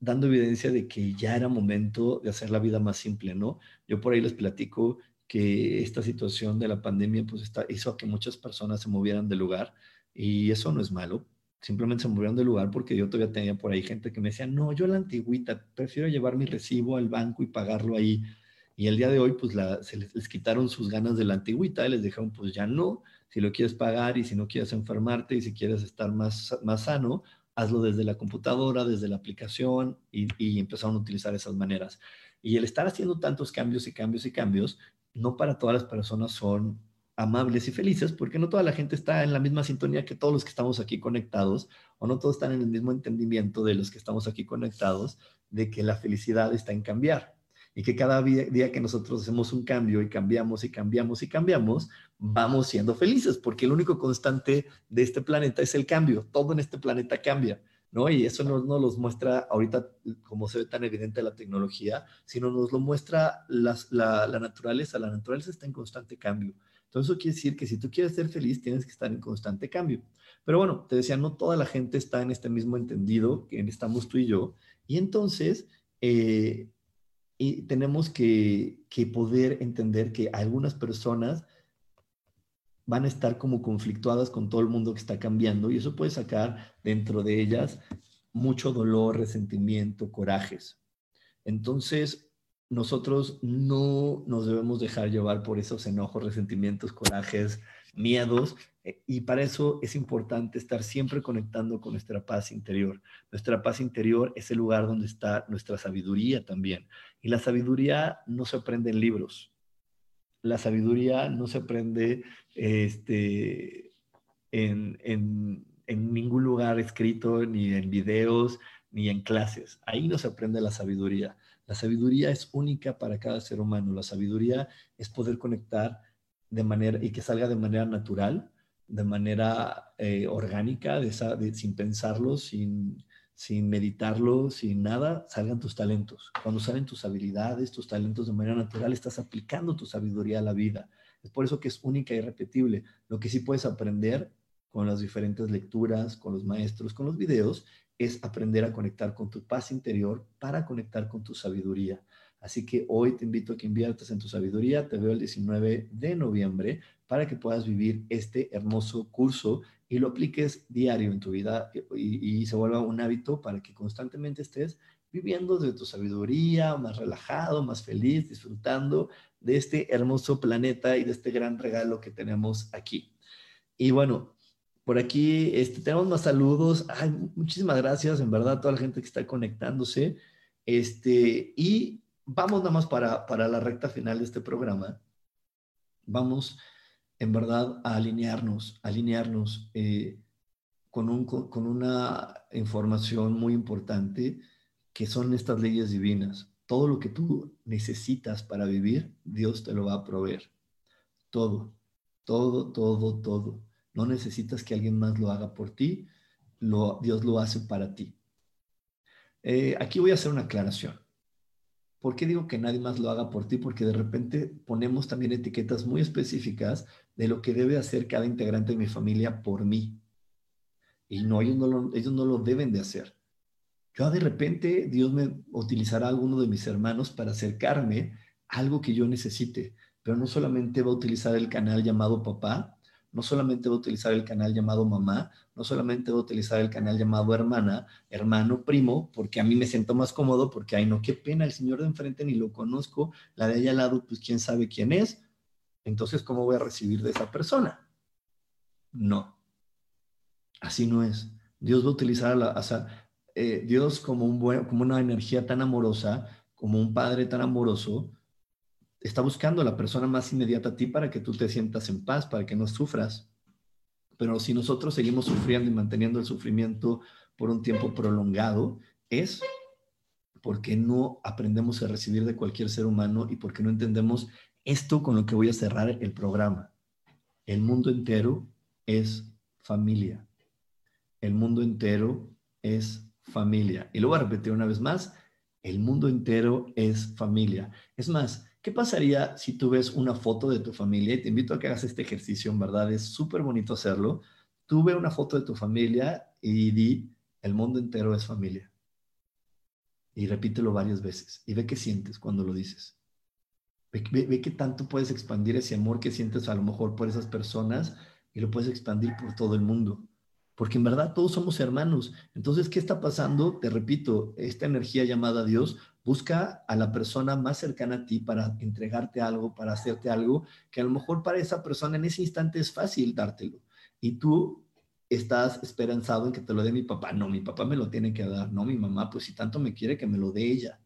dando evidencia de que ya era momento de hacer la vida más simple, ¿no? Yo por ahí les platico que esta situación de la pandemia pues está, hizo que muchas personas se movieran de lugar y eso no es malo. Simplemente se movieron de lugar porque yo todavía tenía por ahí gente que me decía, no, yo la antigüita, prefiero llevar mi recibo al banco y pagarlo ahí. Y el día de hoy, pues se les, quitaron sus ganas de la antigüita y les dijeron, pues ya no, si lo quieres pagar y si no quieres enfermarte y si quieres estar más, más sano, hazlo desde la computadora, desde la aplicación y, y empezaron a utilizar esas maneras. Y el estar haciendo tantos cambios y cambios y cambios, no para todas las personas son amables y felices, porque no toda la gente está en la misma sintonía que todos los que estamos aquí conectados, o no todos están en el mismo entendimiento de los que estamos aquí conectados, de que la felicidad está en cambiar y que cada día que nosotros hacemos un cambio y cambiamos y cambiamos y cambiamos, vamos siendo felices, porque el único constante de este planeta es el cambio, todo en este planeta cambia. ¿no? Y eso no nos los muestra ahorita, como se ve tan evidente la tecnología, sino nos lo muestra la, la, naturaleza. La naturaleza está en constante cambio. Entonces, eso quiere decir que si tú quieres ser feliz, tienes que estar en constante cambio. Pero bueno, te decía, no toda la gente está en este mismo entendido que estamos tú y yo. Y entonces, eh, y tenemos que, que poder entender que algunas personas van a estar como conflictuadas con todo el mundo que está cambiando y eso puede sacar dentro de ellas mucho dolor, resentimiento, corajes. Entonces, nosotros no nos debemos dejar llevar por esos enojos, resentimientos, corajes, miedos, eh, y para eso es importante estar siempre conectando con nuestra paz interior. Nuestra paz interior es el lugar donde está nuestra sabiduría también. Y la sabiduría no se aprende en libros, la sabiduría no se aprende este, en, ningún lugar escrito, ni en videos, ni en clases. Ahí no se aprende la sabiduría. La sabiduría es única para cada ser humano. La sabiduría es poder conectar de manera y que salga de manera natural, de manera eh, orgánica, sin pensarlo, sin, sin meditarlo, sin nada, salgan tus talentos. Cuando salen tus habilidades, tus talentos de manera natural, estás aplicando tu sabiduría a la vida. Es por eso que es única y repetible. Lo que sí puedes aprender con las diferentes lecturas, con los maestros, con los videos, es aprender a conectar con tu paz interior para conectar con tu sabiduría. Así que hoy te invito a que inviertas en tu sabiduría. Te veo el 19 de noviembre para que puedas vivir este hermoso curso y lo apliques diario en tu vida y, se vuelva un hábito para que constantemente estés viviendo de tu sabiduría, más relajado, más feliz, disfrutando de este hermoso planeta y de este gran regalo que tenemos aquí. Y bueno, por aquí este, tenemos más saludos. Ay, muchísimas gracias, en verdad, a toda la gente que está conectándose. Este, y vamos nada más para, para la recta final de este programa. Vamos en verdad a alinearnos, alinearnos eh, con, un, con una información muy importante que son estas leyes divinas. Todo lo que tú necesitas para vivir, Dios te lo va a proveer. Todo, todo, todo, todo. No necesitas que alguien más lo haga por ti, Dios lo hace para ti. Eh, aquí voy a hacer una aclaración. ¿Por qué digo que nadie más lo haga por ti? Porque de repente ponemos también etiquetas muy específicas de lo que debe hacer cada integrante de mi familia por mí. Y no, ellos no lo, no lo deben de hacer. Yo de repente Dios me utilizará a alguno de mis hermanos para acercarme a algo que yo necesite, pero no solamente va a utilizar el canal llamado papá, no solamente voy a utilizar el canal llamado mamá, no solamente voy a utilizar el canal llamado hermana, hermano, primo, porque a mí me siento más cómodo, porque, ay, no, qué pena, el señor de enfrente ni lo conozco, la de allá al lado, pues quién sabe quién es. Entonces, ¿cómo voy a recibir de esa persona? No. Así no es. Dios va a utilizar la, o eh, Dios como, un buen, como una energía tan amorosa, como un padre tan amoroso, está buscando la persona más inmediata a ti para que tú te sientas en paz, para que no sufras. Pero si nosotros seguimos sufriendo y manteniendo el sufrimiento por un tiempo prolongado, es porque no aprendemos a recibir de cualquier ser humano y porque no entendemos esto con lo que voy a cerrar el programa. El mundo entero es familia. El mundo entero es familia. Y lo voy a repetir una vez más. El mundo entero es familia. Es más, ¿Qué pasaría si tú ves una foto de tu familia? Y te invito a que hagas este ejercicio, en verdad, es súper bonito hacerlo. Tú ve una foto de tu familia y di, el mundo entero es familia. Y repítelo varias veces y ve qué sientes cuando lo dices. Ve, ve, qué tanto puedes expandir ese amor que sientes a lo mejor por esas personas y lo puedes expandir por todo el mundo porque en verdad todos somos hermanos. Entonces, ¿qué está pasando? Te repito, esta energía llamada Dios busca a la persona más cercana a ti para entregarte algo, para hacerte algo, que a lo mejor para esa persona en ese instante es fácil dártelo. Y tú estás esperanzado en que te lo dé mi papá. No, mi papá me lo tiene que dar. No, mi mamá, pues si tanto me quiere que me lo dé ella.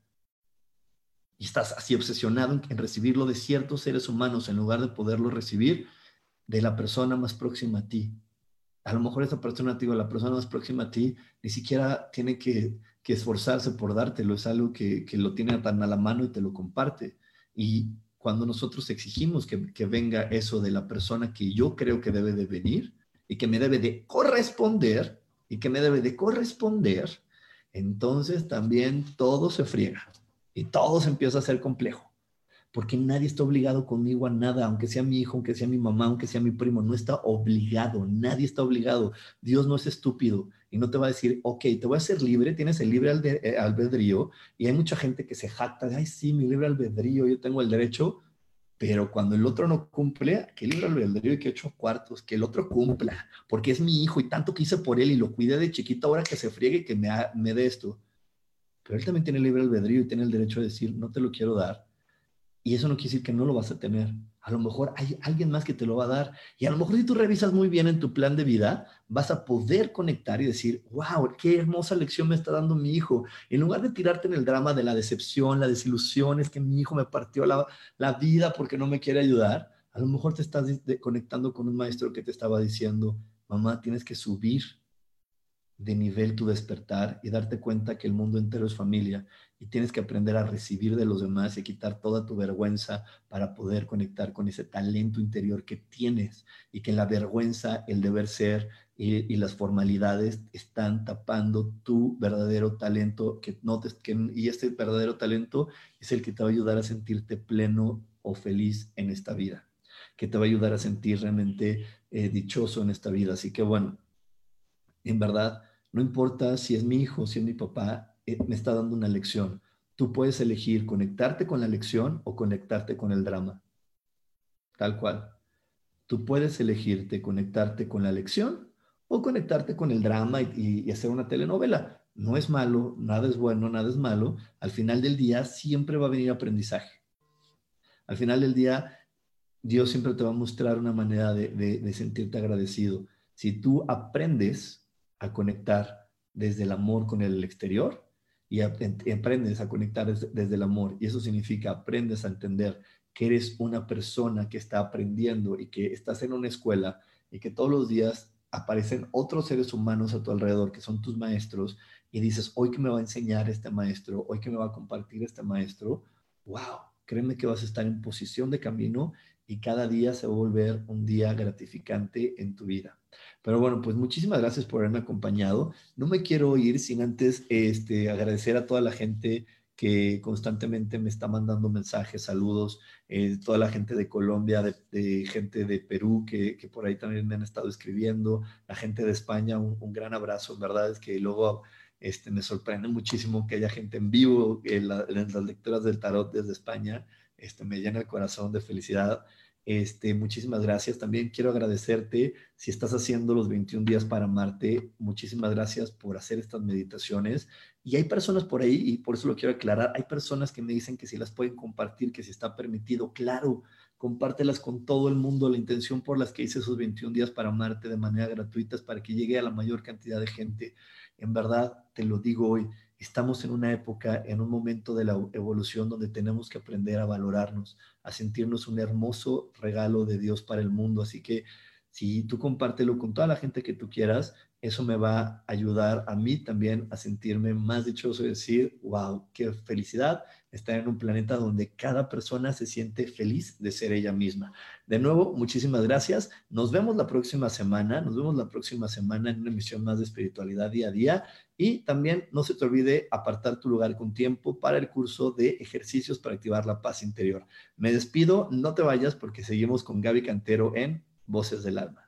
Y estás así obsesionado en, en recibirlo de ciertos seres humanos en lugar de poderlo recibir de la persona más próxima a ti a lo mejor esa persona, digo, la persona más próxima a ti, ni siquiera tiene que, esforzarse por dártelo, es algo que, lo tiene tan a la mano y te lo comparte. Y cuando nosotros exigimos que, que, venga eso de la persona que yo creo que debe de venir y que me debe de corresponder y que me debe de corresponder, entonces también todo se friega y todo se empieza a ser complejo porque nadie está obligado conmigo a nada, aunque sea mi hijo, aunque sea mi mamá, aunque sea mi primo, no está obligado, nadie está obligado. Dios no es estúpido y no te va a decir, ok, te voy a hacer libre, tienes el libre eh, albedrío y hay mucha gente que se jacta de, ay, sí, mi libre albedrío, yo tengo el derecho, pero cuando el otro no cumple, que libre albedrío y que ocho cuartos, que el otro cumpla, porque es mi hijo y tanto que hice por él y lo cuidé de chiquito, ahora que se friegue que me, me dé esto. Pero él también tiene libre albedrío y tiene el derecho de decir, no te lo quiero dar y eso no quiere decir que no lo vas a tener. A lo mejor hay alguien más que te lo va a dar. Y a lo mejor si tú revisas muy bien en tu plan de vida, vas a poder conectar y decir, wow, qué hermosa lección me está dando mi hijo. En lugar de tirarte en el drama de la decepción, la desilusión, es que mi hijo me partió la, la vida porque no me quiere ayudar, a lo mejor te estás conectando con un maestro que te estaba diciendo, mamá, tienes que subir de nivel tu despertar y darte cuenta que el mundo entero es familia y tienes que aprender a recibir de los demás y quitar toda tu vergüenza para poder conectar con ese talento interior que tienes y que la vergüenza, el deber ser y, las formalidades están tapando tu verdadero talento que no y este verdadero talento es el que te va a ayudar a sentirte pleno o feliz en esta vida, que te va a ayudar a sentir realmente eh, dichoso en esta vida. Así que bueno, en verdad, no importa si es mi hijo, si es mi papá, eh, me está dando una lección. Tú puedes elegir conectarte con la lección o conectarte con el drama. Tal cual. Tú puedes elegirte conectarte con la lección o conectarte con el drama y, hacer una telenovela. No es malo, nada es bueno, nada es malo. Al final del día siempre va a venir aprendizaje. Al final del día, Dios siempre te va a mostrar una manera de sentirte agradecido. Si tú aprendes a conectar desde el amor con el exterior y aprendes a conectar desde, el amor. Y eso significa aprendes a entender que eres una persona que está aprendiendo y que estás en una escuela y que todos los días aparecen otros seres humanos a tu alrededor que son tus maestros y dices, hoy que me va a enseñar este maestro, hoy que me va a compartir este maestro, wow, créeme que vas a estar en posición de camino y cada día se va a volver un día gratificante en tu vida. Pero bueno, pues muchísimas gracias por haberme acompañado. No me quiero ir sin antes este, agradecer a toda la gente que constantemente me está mandando mensajes, saludos, eh, toda la gente de Colombia, de, gente de Perú que, que, por ahí también me han estado escribiendo, la gente de España, un, gran abrazo, en verdad es que luego este, me sorprende muchísimo que haya gente en vivo en, las lecturas del tarot desde España, este, me llena el corazón de felicidad. Este, muchísimas gracias. También quiero agradecerte si estás haciendo los 21 días para Marte. Muchísimas gracias por hacer estas meditaciones. Y hay personas por ahí, y por eso lo quiero aclarar, hay personas que me dicen que si las pueden compartir, que si está permitido. Claro, compártelas con todo el mundo. La intención por las que hice esos 21 días para Marte de manera gratuita es para que llegue a la mayor cantidad de gente. En verdad, te lo digo hoy, estamos en una época, en un momento de la evolución donde tenemos que aprender a valorarnos, a sentirnos un hermoso regalo de Dios para el mundo. Así que si tú compártelo con toda la gente que tú quieras, eso me va a ayudar a mí también a sentirme más dichoso y decir, wow, qué felicidad estar en un planeta donde cada persona se siente feliz de ser ella misma. De nuevo, muchísimas gracias. Nos vemos la próxima semana. Nos vemos la próxima semana en una emisión más de espiritualidad día a día. Y también no se te olvide apartar tu lugar con tiempo para el curso de ejercicios para activar la paz interior. Me despido, no te vayas porque seguimos con Gaby Cantero en Voces del Alma.